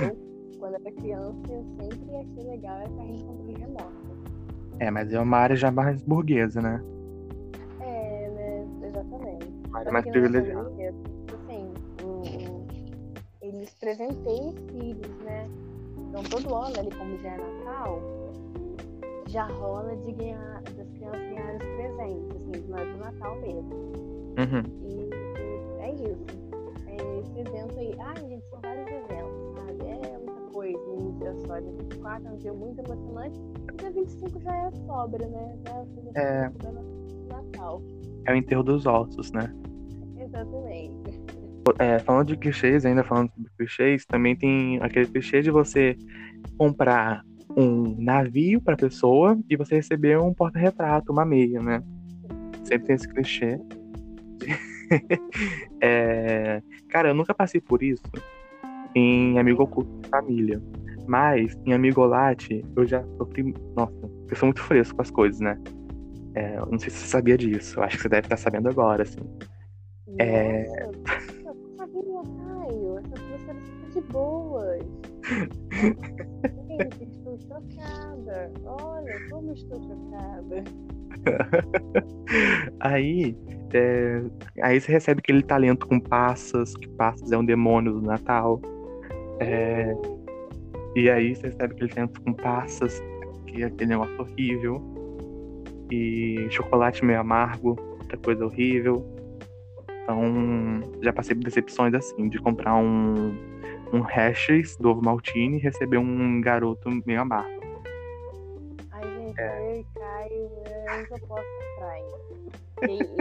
Eu, quando era criança, eu sempre achei legal era carrinho de controle remoto. É, mas é uma área já mais burguesa, né? É, né? Exatamente. Uma área mais privilegiada. Eles presenteiam os filhos, né? Então todo ano, ali como já é Natal, já rola de ganhar, das crianças ganharem os presentes, assim, não é do Natal mesmo. Uhum. E, e é isso. É esse evento aí. Ah, gente, são vários eventos. lá, dia 24 é um dia muito emocionante, e dia 25 já é sobra, né? Já é, é... Natal. É o enterro dos ossos, né? Exatamente. É, falando de clichês, ainda falando de clichês, também tem aquele clichê de você comprar um navio para pessoa e você receber um porta-retrato, uma meia, né? Sempre tem esse clichê. é... Cara, eu nunca passei por isso em amigo oculto de família. Mas em amigo late, eu já sofri. Nossa, eu sou muito fresco com as coisas, né? É, eu não sei se você sabia disso. Eu acho que você deve estar sabendo agora, assim. É... de boas. Gente, estou chocada. Olha, como estou chocada. aí, é, aí você recebe aquele talento com passas, que passas é um demônio do Natal. É, e aí você recebe aquele talento com passas, que é aquele negócio horrível. E chocolate meio amargo, outra coisa horrível. Então, já passei por decepções assim, de comprar um, um hashes do ovo maltine e receber um garoto meio amargo. Ai, gente, é. eu e Caio, eu só posso ainda.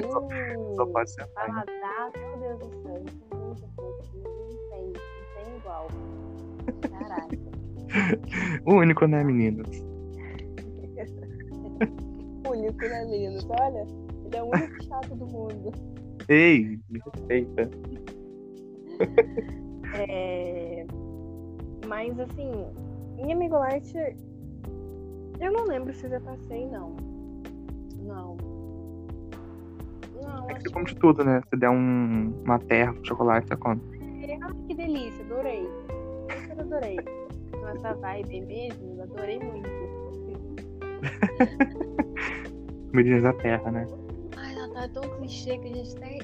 só, só pode ser paladar, meu Deus do céu, isso é muito pouquinho, não tem, não tem igual. Caraca. Único, né, meninos? único, né, meninos? Olha, ele é o único chato do mundo. Ei, me respeita. É... Mas assim, em Amigolite, eu não lembro se eu já passei, não. Não. Não. É que você come de tudo, né? Se der um, uma terra com chocolate, você come. Ah, que delícia, adorei. Eu adorei. Nossa vibe mesmo, adorei muito. Comidinhas da terra, né? Ai, Natal é tão clichê que a gente até,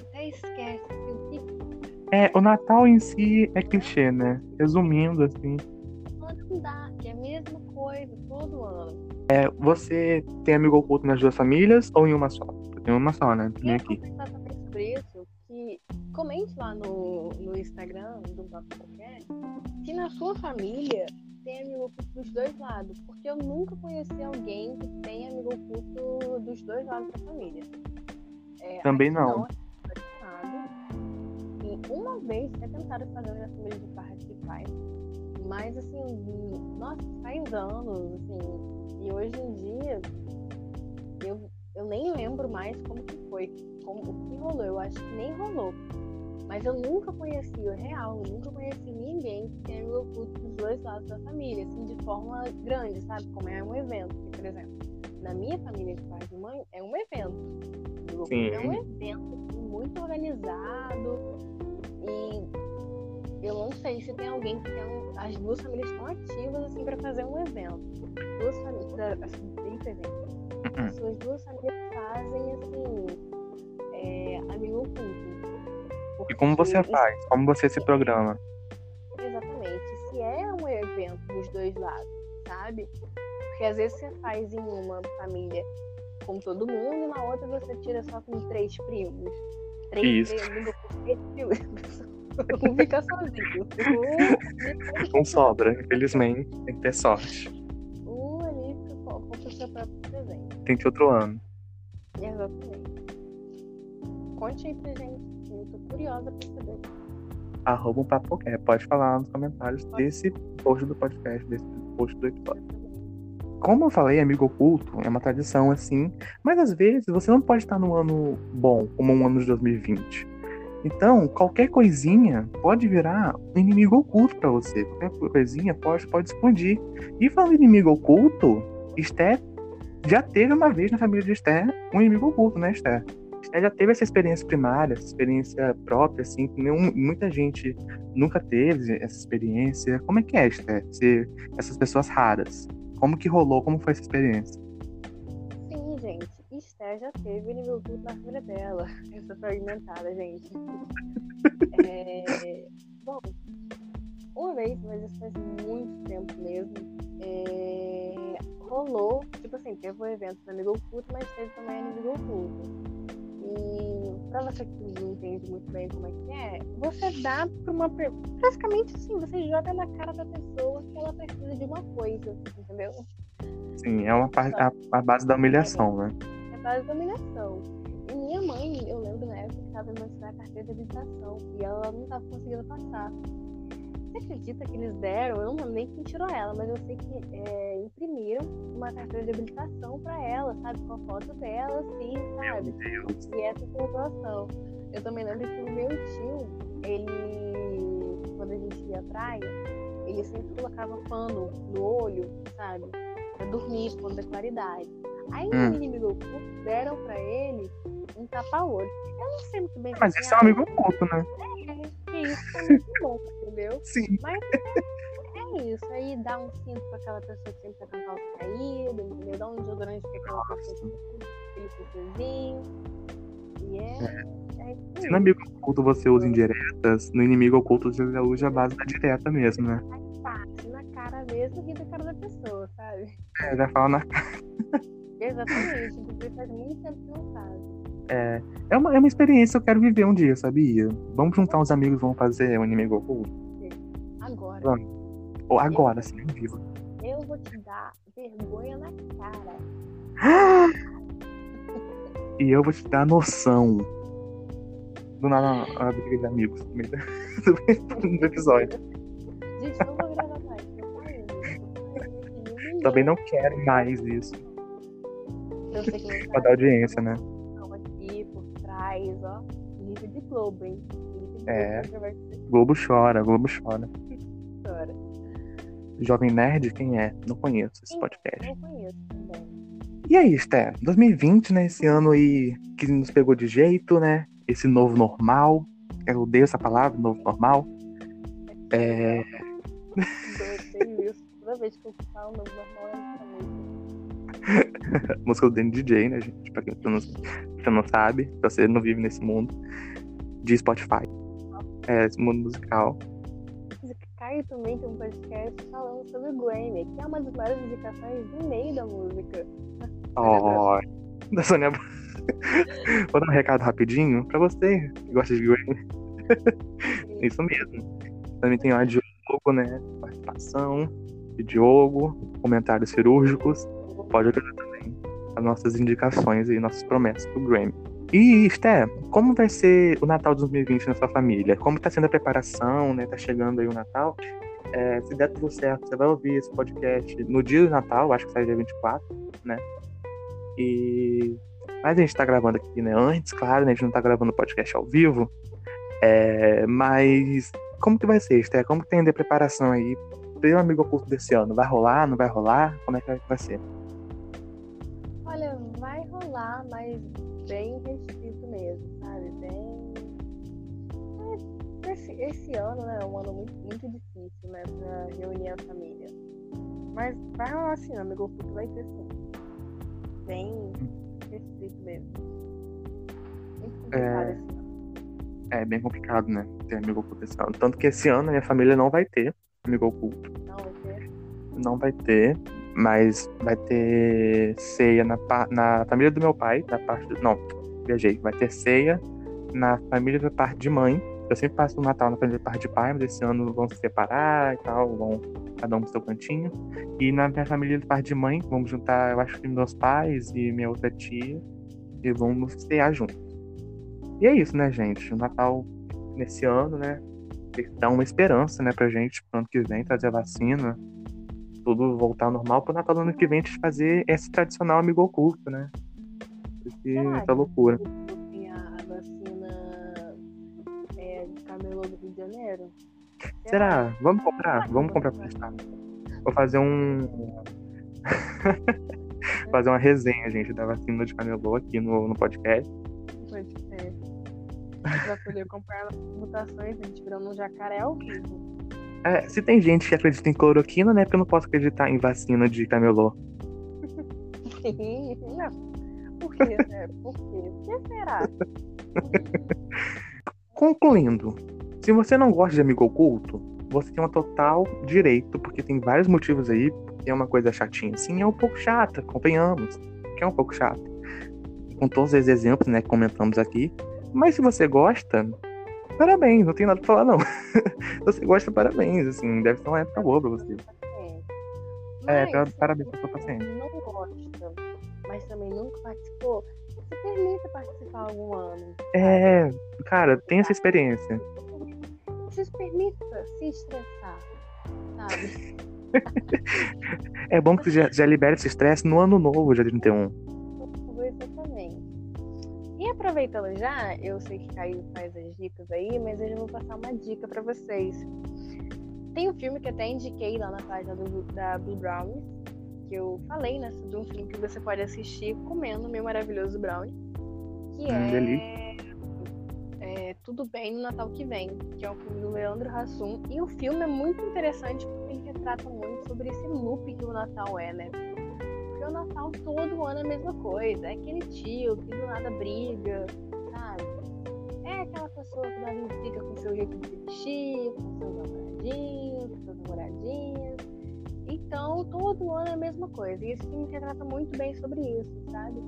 é, o Natal em si é clichê, né? Resumindo, assim. Não dá, que é a mesma coisa todo ano. É, você tem amigo oculto nas duas famílias ou em uma só? Tenho uma só, né? Tem aqui. sobre isso, que comente lá no, no Instagram do Papo Qualquer se na sua família tem amigo oculto dos dois lados. Porque eu nunca conheci alguém que tem amigo oculto dos dois lados da família. É, Também não. não uma vez até tentaram fazer na família de pai. Mas assim, nossa, faz anos, assim. E hoje em dia eu, eu nem lembro mais como que foi, como o que rolou. Eu acho que nem rolou. Mas eu nunca conheci o real, eu nunca conheci ninguém que tenha o oculto dos dois lados da família, assim, de forma grande, sabe? Como é um evento. Porque, por exemplo, na minha família de pai e mãe, é um evento. O é um evento assim, muito organizado, e eu não sei se tem alguém que tem um, as duas famílias estão ativas assim para fazer um evento. Duas famílias, assim, evento. As suas duas famílias fazem assim é, amigo oculto. E como você faz? Como você se programa? Exatamente. Se é um evento dos dois lados, sabe? Porque às vezes você faz em uma família com todo mundo e na outra você tira só com três primos. Três Isso. primos, não fica sozinho. Não sobra, infelizmente. Tem que ter sorte. Um ali com o seu próprio presente. Tem que outro ano. Exatamente. Conte aí pra gente. Eu tô curiosa pra saber. Arroba um papo qualquer. Pode falar nos comentários Pode. desse post do podcast, desse post do episódio como eu falei, amigo oculto é uma tradição assim, mas às vezes você não pode estar no ano bom, como um ano de 2020. Então, qualquer coisinha pode virar um inimigo oculto para você. Qualquer coisinha pode, pode explodir. E falando inimigo oculto, Esther já teve uma vez na família de Esther um inimigo oculto, né, Esther? Esther já teve essa experiência primária, essa experiência própria, assim, que nenhum, muita gente nunca teve essa experiência. Como é que é, Esther? Ser essas pessoas raras. Como que rolou? Como foi essa experiência? Sim, gente. Esther já teve nível tudo na família dela. Essa fragmentada, gente. é... Bom, uma vez, mas isso faz muito tempo mesmo. É... Rolou, tipo assim, teve um evento no Amigo Oculto, mas teve também no Amigo Oculto. E pra você que não entende muito bem como é que é, você dá pra uma. Praticamente assim, você joga na cara da pessoa que ela precisa de uma coisa, entendeu? Sim, é uma parte, a, a base da humilhação, né? É a base da humilhação. E minha mãe, eu lembro na época que estava me a carteira de habilitação e ela não estava conseguindo passar. Você acredita que eles deram? Eu não lembro nem quem tirou ela, mas eu sei que é, imprimiram uma carteira de habilitação para ela, sabe? Com a foto dela, assim, sabe? E essa comprovação. Eu também lembro que o meu tio, ele, quando a gente ia à praia, ele sempre colocava pano no olho, sabe? Pra dormir, por da claridade. Aí hum. no inimigo oculto deram pra ele um tapa-olho. Eu não sei muito bem. Mas esse é um amigo oculto, né? É, que isso é muito bom, entendeu? Sim. Mas é, é, isso. Aí dá um cinto pra aquela pessoa que sempre tá com calça caída, entendeu? Dá um desodorante pra aquela pessoa que aquele cocôzinho. E é. é. é Se no amigo oculto você usa indiretas, no inimigo oculto você usa a base da direta mesmo, né? Na cara mesmo e da cara da pessoa, sabe? É, já fala na cara. Exatamente, porque faz muito tempo que não faz. É, é, uma, é uma experiência que eu quero viver um dia, sabia? Vamos juntar uns amigos e vamos fazer um inimigo oculto? Agora. Vamos. Ou agora, assim, em vivo. Eu vou te dar vergonha na cara. e eu vou te dar noção. Do nada, a briga de amigos do episódio. Gente, não vou gravar mais. Também não quero mais isso. Eu sei que não Pra dar audiência, né? Trás, ó. Nível de Globo, hein? Nível de É. Globo chora, Globo chora. história. Jovem Nerd, quem é? Não conheço esse podcast. Não conheço também. E aí, Sté? 2020, né? Esse ano aí que nos pegou de jeito, né? Esse novo normal. Eu odeio essa palavra, novo normal. É. Eu isso. Toda vez que eu falo novo normal é música. música do Danny DJ, né, gente? Pra quem não, quem não sabe, você não vive nesse mundo de Spotify. É, esse mundo musical. Caio também tem um podcast falando sobre Grammy, que é uma das maiores indicações do meio da música. Ó, da Sônia. Vou dar um recado rapidinho pra você que gosta de Grammy. Isso mesmo. Também tem a Diogo, né? Participação de Diogo, comentários cirúrgicos. Pode também as nossas indicações e nossas promessas pro Grammy. E, Sté, como vai ser o Natal de 2020 na sua família? Como tá sendo a preparação, né? Tá chegando aí o Natal. É, se der tudo certo, você vai ouvir esse podcast no dia do Natal, acho que sai dia 24, né? E. Mas a gente tá gravando aqui, né? Antes, claro, né? A gente não tá gravando podcast ao vivo. É, mas como que vai ser, Sté? Como que tem de preparação aí pro amigo oculto desse ano? Vai rolar, não vai rolar? Como é que vai ser? Rolar, mas bem restrito mesmo, sabe? Bem. Esse, esse ano, né, é um ano muito, muito difícil, né, pra reunir a família. Mas vai rolar assim, amigo oculto vai ter sim. Bem restrito mesmo. Muito complicado É. esse ano. É bem complicado, né? Ter amigo oculto esse ano. Tanto que esse ano a minha família não vai ter amigo oculto. Não vai ter. Não vai ter, mas vai ter ceia na, na família do meu pai, da parte do. Não, viajei. Vai ter ceia na família da parte de mãe. Eu sempre passo o Natal na família da parte de pai, mas esse ano vão se separar e tal, vão cada um pro seu cantinho. E na minha família da parte de mãe, vamos juntar, eu acho que meus pais e minha outra tia, e vamos cear juntos. E é isso, né, gente? O Natal nesse ano, né? Dá uma esperança, né, pra gente, pro ano que vem, trazer a vacina, tudo voltar ao normal, pro Natal do ano que vem a gente fazer esse tradicional amigo oculto, né? Porque Será essa loucura. Tem a a vacina é, de camelô do Rio de Janeiro? Será? Vamos comprar? Vamos comprar pra testar. Vou fazer um. fazer uma resenha, gente, da vacina de camelô aqui no, no podcast. Pode ser. Pra poder comprar mutações, a gente virando um jacaré ao vivo. É, se tem gente que acredita em cloroquina, né? Porque eu não posso acreditar em vacina de camelô. Não. Por quê, né? Por quê? Por que será? Concluindo, se você não gosta de amigo oculto, você tem um total direito, porque tem vários motivos aí, é uma coisa chatinha. Sim, é um pouco chata, convenhamos, que é um pouco chata. Com todos esses exemplos, né, que comentamos aqui. Mas se você gosta, parabéns, não tem nada pra falar, não. se você gosta, parabéns, assim, deve ser uma época boa pra você. É, Mas, se parabéns você pela sua paciência. Não gosta, mas também nunca participou. Se permita participar algum ano. É, cara, tem essa experiência. Se permita se estressar, sabe? É bom que você já, já libera esse estresse no ano novo, dia 31. Exatamente. Aproveitando já, eu sei que Caio faz as dicas aí, mas eu já vou passar uma dica pra vocês. Tem um filme que até indiquei lá na página do, da Blue Brownies, que eu falei, né, sobre um filme que você pode assistir comendo meu maravilhoso brownie, que Hum, é, é Tudo Bem no Natal que Vem, que é um filme do Leandro Hassum. E o filme é muito interessante porque ele retrata muito sobre esse loop que o Natal é, né? Porque o Natal todo ano é a mesma coisa. É aquele tio que do nada briga, sabe? É aquela pessoa que dá fica com seu jeito de se vestir, com seus namoradinhos, com suas namoradinhas. Então, todo ano é a mesma coisa. E esse filme retrata muito bem sobre isso, sabe?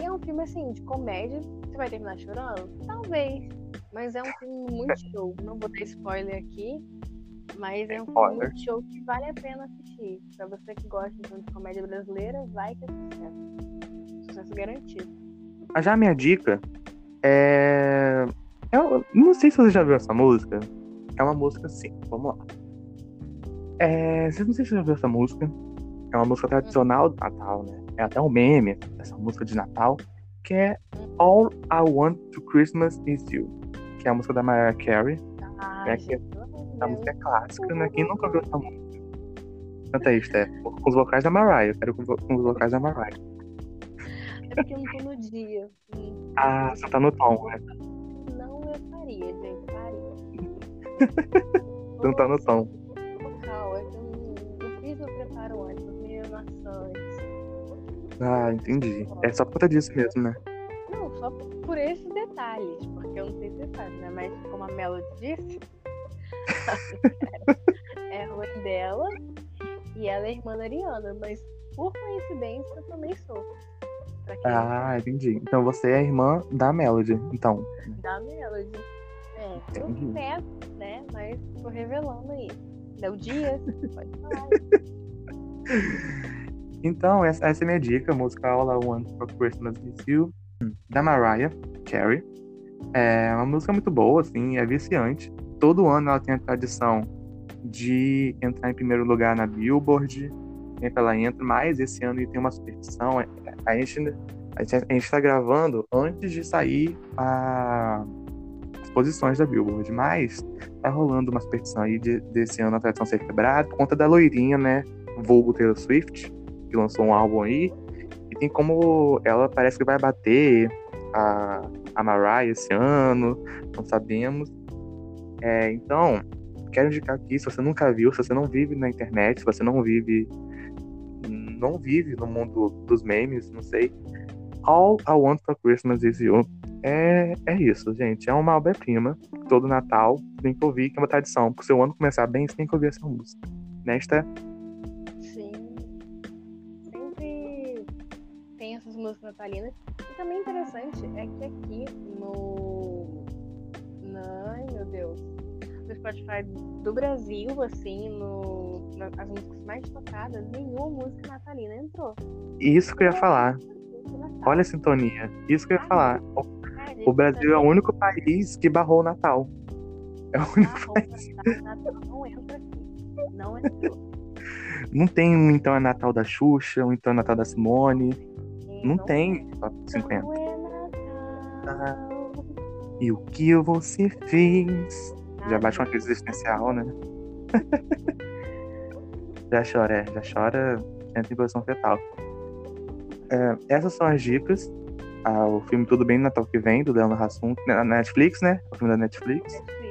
E é um filme, assim, de comédia. Você vai terminar chorando? Talvez. Mas é um filme muito show. Não vou dar spoiler aqui. Mas é um show que vale a pena assistir. Pra você que gosta então, de comédia brasileira, vai que é sucesso. Sucesso garantido. Mas já a minha dica é. Eu não sei se você já viu essa música. É uma música assim, vamos lá. É, vocês não sei se você já viu essa música. É uma música tradicional do Natal, né? É até um meme, essa música de Natal, que é All I Want to Christmas Is You, que é a música da Mariah Carey. Ah, É que- Deus. música é clássica, né? Quem nunca ouviu essa música? Canta aí, Steph. Com os vocais da Mariah. Eu quero com os vocais da Mariah. É porque eu não tô no dia. Hum. Ah, você tá no tom, né? Não eu faria, gente. Faria. Você não tá no tom. É eu não, não fiz o preparo antes, fiz a antes. Ah, entendi. É só por conta disso mesmo, né? Não, só por, esses detalhes, porque eu não sei se você sabe, né? Mas como a Melody disse, é a mãe dela e ela é irmã da Ariana, mas por coincidência eu também sou. Ah, entendi. Então você é a irmã da Melody. Então, da Melody. É, eu peço, né? Mas tô revelando aí. Léo Dias, pode falar. então essa, essa é minha dica. A música All I Want for Christmas Is You, da Mariah Carey. É uma música muito boa, assim, é viciante. Todo ano ela tem a tradição de entrar em primeiro lugar na Billboard. Sempre ela entra, mas esse ano tem uma superstição. é- A gente, a gente, a gente tá gravando antes de sair a, as posições da Billboard, mas tá rolando uma superstição aí de, desse ano a tradição ser quebrada por conta da loirinha, né? Vulgo Taylor Swift, que lançou um álbum aí. E tem como ela parece que vai bater a, a Mariah esse ano, não sabemos. É, então, quero indicar aqui, se você nunca viu, se você não vive na internet, se você não vive não vive no mundo dos memes, não sei. All I Want for Christmas is You. É, é isso, gente. É uma obra-prima. Todo Natal tem que ouvir, que é uma tradição. Pro seu ano começar bem, você tem que ouvir essa música. Nesta. Sim. Sempre tem essas músicas natalinas. E também interessante é que aqui no. Ai meu Deus. No Spotify do Brasil, assim, no, as músicas mais tocadas, nenhuma música natalina entrou. Isso que eu ia falar. Olha a sintonia. Isso que eu ia falar. O- Ah, gente, O Brasil é o único país que barrou o Natal. É o único Ah, país. Natal, Natal não entra aqui. Não entrou. Não tem um então é Natal da Xuxa, um então é Natal da Simone. Não, Não tem top 50. Não é Natal. E o que você fez? Já bate uma crise existencial, né? já chora, é, já chora, entra em posição fetal. É, essas são as dicas. Ah, o filme Tudo Bem no Natal que vem, do Leandro Hassum, na Netflix, né? O filme da Netflix. Netflix.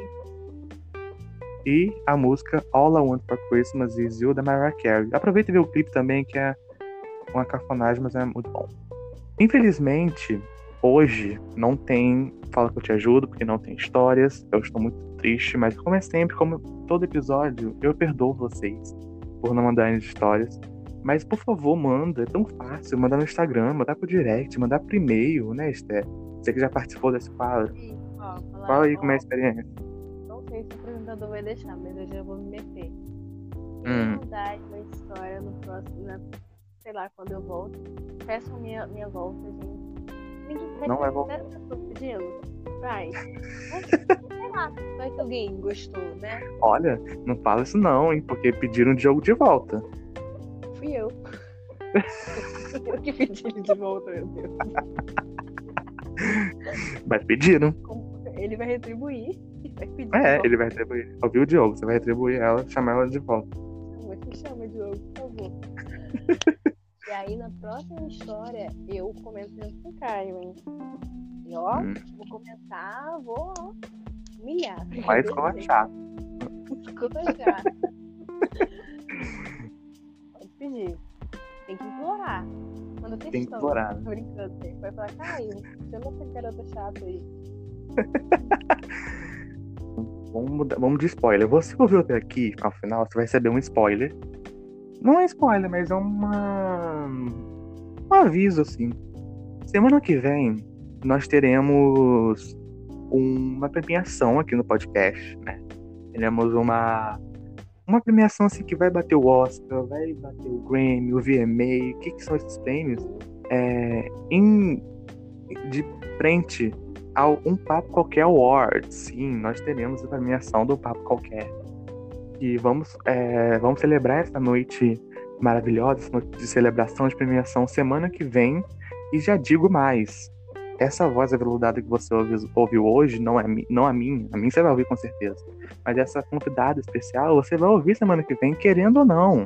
E a música All I Want for Christmas Is You, da Mariah Carey. Aproveita e vê o clipe também, que é uma cafonagem, mas é muito bom. Infelizmente, hoje não tem Fala que eu te ajudo, porque não tem histórias. Eu estou muito triste, mas como é sempre, como todo episódio, eu perdoo vocês por não mandarem histórias. Mas, por favor, manda. É tão fácil. Mandar no Instagram, mandar pro direct, mandar por e-mail, né, Esther? Você que já participou desse quadro. Sim, ó, Fala aí ó, como é a experiência. Não sei se o apresentador vai deixar, mas eu já vou me meter. Hum. Mudar uma história no próximo, na- sei lá, quando eu volto. Peçam minha, minha volta, gente. Ninguém vai Não ter vai voltar. zero pessoas pedindo. Vai. Sei lá, vai que alguém gostou, né? Olha, não fala isso não, hein? Porque pediram o Diogo de volta. Fui eu. eu que pedi ele de volta, meu Deus. Mas pediram. Ele vai retribuir. Vai pedir. É, ele vai retribuir. Ouviu o Diogo, você vai retribuir ela, chamar ela de volta. Chama, me chama, Diogo, por favor. e aí, na próxima história, eu comento junto com o Caio, hein? E ó, Hum. vou comentar, vou ó, humilhar. Vai esculachar. Esculachar. Pode pedir. Tem que implorar. Quando Tem que textão, implorar. Tô brincando. Vai falar, Caio, chama essa garota chata aí. Vamos, mudar, vamos de spoiler. Você ouviu até aqui, ao final, você vai receber um spoiler. Não é spoiler, mas é uma. Um aviso, assim. Semana que vem, nós teremos uma premiação aqui no podcast, né? Teremos uma. Uma premiação assim que vai bater o Oscar, vai bater o Grammy, o VMA. O que, que são esses prêmios? É, em, de frente ao Um Papo Qualquer Awards. Sim, nós teremos a premiação do Papo Qualquer. E vamos, é, vamos celebrar essa noite maravilhosa, essa noite de celebração de premiação semana que vem. E já digo mais. Essa voz aveludada que você ouve, ouviu hoje não é, não a minha. A minha você vai ouvir com certeza. Mas essa convidada especial você vai ouvir semana que vem, querendo ou não.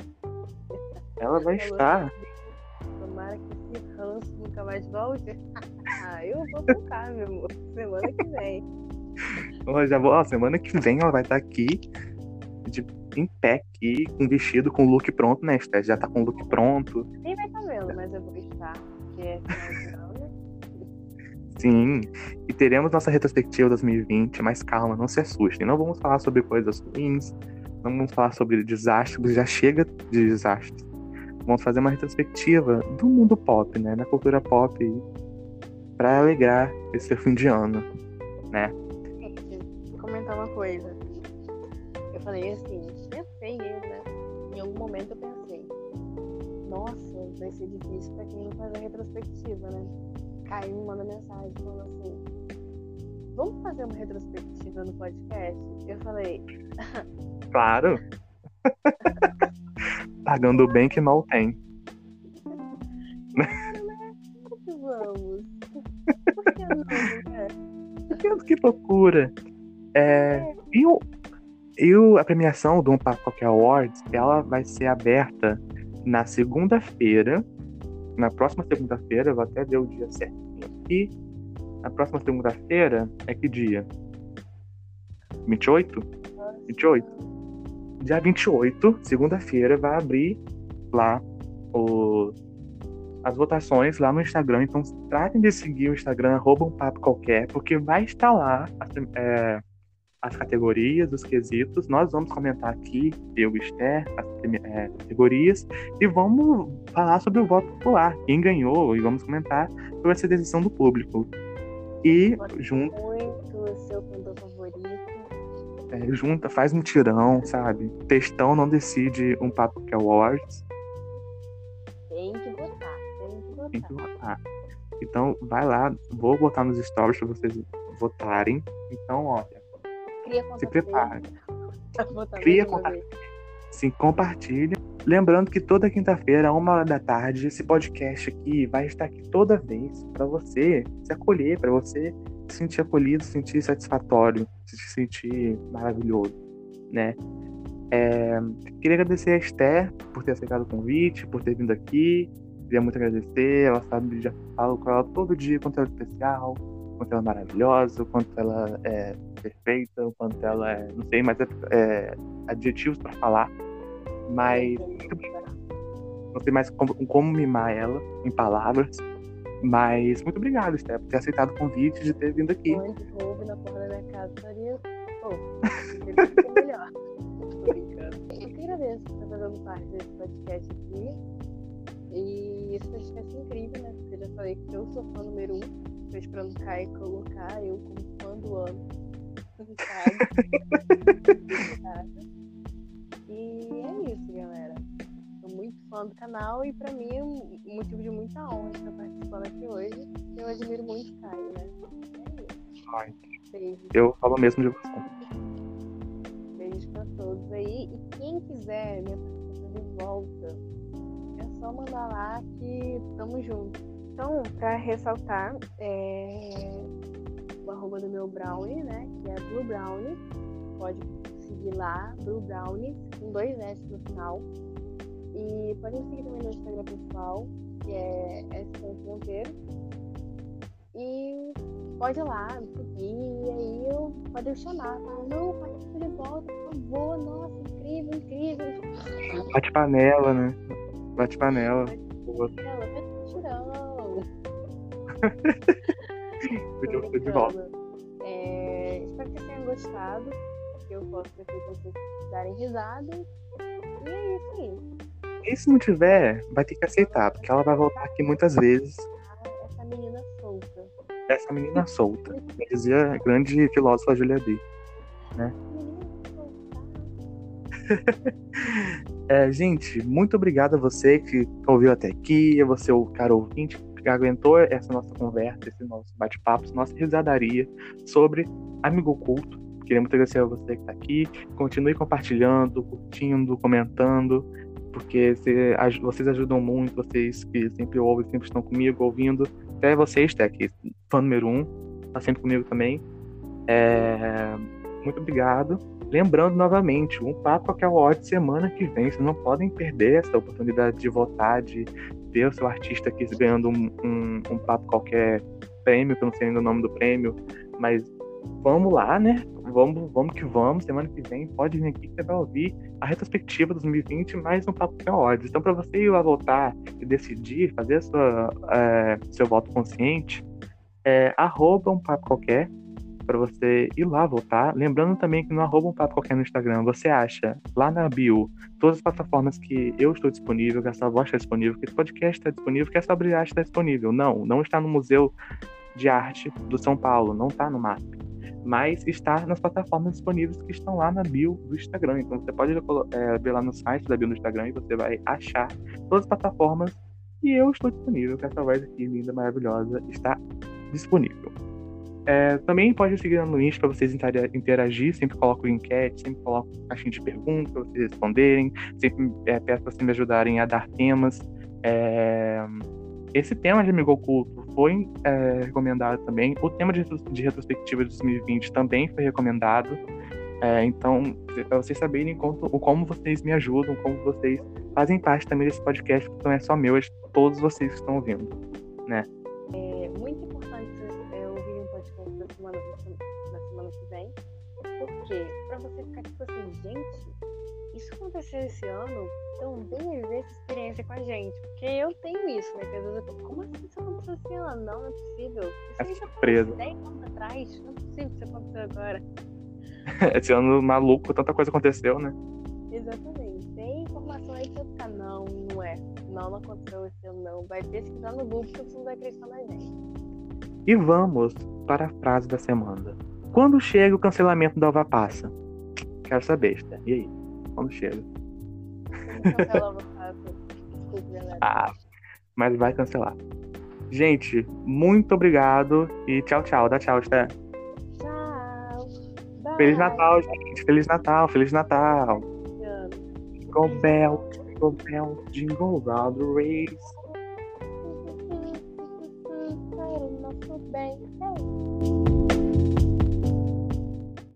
Ela vai estar. Tomara que esse ranço nunca mais volte. ah, eu vou tocar, meu amor. Semana que vem. Já vou, ó, semana que vem ela vai estar aqui, de, em pé aqui, com vestido, com o look pronto, né, Esther? Já tá com o look pronto. Nem vai vendo, mas eu vou estar. Que é. Sim. E teremos nossa retrospectiva 2020, mas calma, não se assustem. Não vamos falar sobre coisas ruins, não vamos falar sobre desastres, já chega de desastres. Vamos fazer uma retrospectiva do mundo pop, né? Da cultura pop pra alegrar esse fim de ano, né? Gente, vou comentar uma coisa. Eu falei assim, pensei eu, né? Em algum momento eu pensei, nossa, vai ser difícil pra quem não faz a retrospectiva, né? Caio me manda mensagem falando assim, vamos fazer uma retrospectiva no podcast? Eu falei, Claro. Pagando bem que mal tem. claro, que vamos. Por que não, né? Que, que loucura. É, e, o, e o- a premiação do Um Papo Qualquer Awards, ela vai ser aberta na segunda-feira. Na próxima segunda-feira, vou até ver o dia certinho aqui. Na próxima segunda-feira é que dia? 28? 28? Dia 28, segunda-feira, vai abrir lá o, as votações lá no Instagram. Então tratem de seguir o Instagram, arroba um papo qualquer, porque vai estar lá é, as categorias, os quesitos. Nós vamos comentar aqui, eu e Esther, as é, categorias, e vamos falar sobre o voto popular, quem ganhou, e vamos comentar sobre essa decisão do público. E junto, Muito o seu cantor favorito. é, junta, faz um tirão, sabe? Textão não decide um papo que é awards. Tem que botar, tem que botar. tem que votar. Então, vai lá, vou botar nos stories para vocês votarem. Então, olha, Cria se prepare. fake. Botar Cria conta. Sim, compartilha. Lembrando que toda quinta-feira, uma hora da tarde, esse podcast aqui vai estar aqui toda vez para você se acolher, para você se sentir acolhido, se sentir satisfatório, se sentir maravilhoso, né? É, queria agradecer a Esther por ter aceitado o convite, por ter vindo aqui. Queria muito agradecer. Ela sabe, já falo com ela todo dia ela é especial, quanto ela é maravilhosa, quanto ela é perfeita, o quanto ela é. Não sei, mas é, é adjetivos para falar. Mas não sei mais como, como mimar ela em palavras. Mas muito obrigado, Esther, por ter aceitado o convite de ter vindo aqui. Onde que houve na porta da minha casa estaria. Pô, ser melhor. Tô brincando. Eu que agradeço por estar fazendo parte desse podcast aqui. E esse podcast é incrível, né? Porque eu já falei que eu sou fã número um. Esperando o Caio colocar eu como fã do ano. e é isso, galera. Sou muito fã do canal e pra mim é um motivo de muita honra estar participando aqui hoje. Eu admiro muito o Caio, né? É isso. Eu falo mesmo de você. Beijos pra todos aí. E quem quiser minha participação de volta, é só mandar lá que tamo junto. Então, pra ressaltar, é... o arroba do meu brownie, né? Que é Blue Brownie. Pode seguir lá, Blue Brownie, com dois S no final. E pode me seguir também no Instagram pessoal, que é S.Monteiro. E pode ir lá, me seguir, e aí eu pode chamar, falar, não, participa de volta, por favor, nossa, incrível, incrível. Bate panela, né? Bate panela. Bate panela, tirão. Podia ser de volta. É, espero que tenham gostado. Que eu possa ter feito vocês darem risada. E é isso aí. E se não tiver, vai ter que aceitar, porque ela vai voltar aqui muitas vezes. Essa menina solta. Essa menina solta. Dizia a grande filósofa Julia D. Né? é, gente, muito obrigado a você que ouviu até aqui, a você, o cara ouvinte, aguentou essa nossa conversa, esse nosso bate-papo, nossa risadaria sobre Amigo Oculto. Queria muito agradecer a você que está aqui. Continue compartilhando, curtindo, comentando, porque vocês ajudam muito, vocês que sempre ouvem, sempre estão comigo, ouvindo. Até vocês, Tec, fã número um, está sempre comigo também. É... Muito obrigado. Lembrando novamente, um papo qualquer hora de semana que vem. Vocês não podem perder essa oportunidade de votar, de ver o seu artista aqui ganhando um, um, um papo qualquer prêmio, que eu não sei ainda o nome do prêmio, mas vamos lá, né? Vamos, vamos que vamos. Semana que vem pode vir aqui que você vai ouvir a retrospectiva 2020 mais um papo ódio. Então, para você ir lá votar e decidir, fazer sua, é, seu voto consciente, é, arroba um papo qualquer para você ir lá votar. Lembrando também que no arroba um papo qualquer no Instagram, você acha lá na bio todas as plataformas que eu estou disponível, que essa voz está disponível, que esse podcast está disponível, que essa obra de arte está disponível. Não, não está no Museu de Arte do São Paulo, não está no MASP mas está nas plataformas disponíveis que estão lá na bio do Instagram. Então você pode é, ver lá no site da bio do Instagram e você vai achar todas as plataformas e eu estou disponível, que essa voz aqui, linda, maravilhosa, está disponível. É, também pode seguir no Insta para vocês interagir, sempre coloco enquete, sempre coloco caixinha de perguntas para vocês responderem, sempre é, peço para vocês me ajudarem a dar temas. É, esse tema de amigo oculto foi é, recomendado também. O tema de, de retrospectiva de 2020 também foi recomendado. É, então, para vocês saberem como, como vocês me ajudam, como vocês fazem parte também desse podcast, que não é só meu, é de todos vocês que estão ouvindo, né? É muito porque para você ficar tipo assim, gente, isso aconteceu esse ano, então vem viver essa experiência com a gente. Porque eu tenho isso, né? Que às vezes eu tô, como assim isso aconteceu esse ano? Não, não é possível. Isso é surpresa. 10 anos atrás, não é possível que isso aconteceu agora. esse ano maluco, tanta coisa aconteceu, né? Exatamente. Tem informação aí que você ficar, não, não é. Não, não aconteceu esse ano, não. Vai pesquisar no Google que você não vai acreditar na gente. E vamos para a frase da semana. Quando chega o cancelamento da Ova Passa? Quero saber, Esther. E aí? quando chega. ah, mas vai cancelar. Gente, muito obrigado e tchau, tchau. Dá tchau, Sté. Tchau. Feliz Natal, gente. Feliz Natal, Feliz Natal. Jingle bell, jingle bell, jingle round the race. Nosso bem.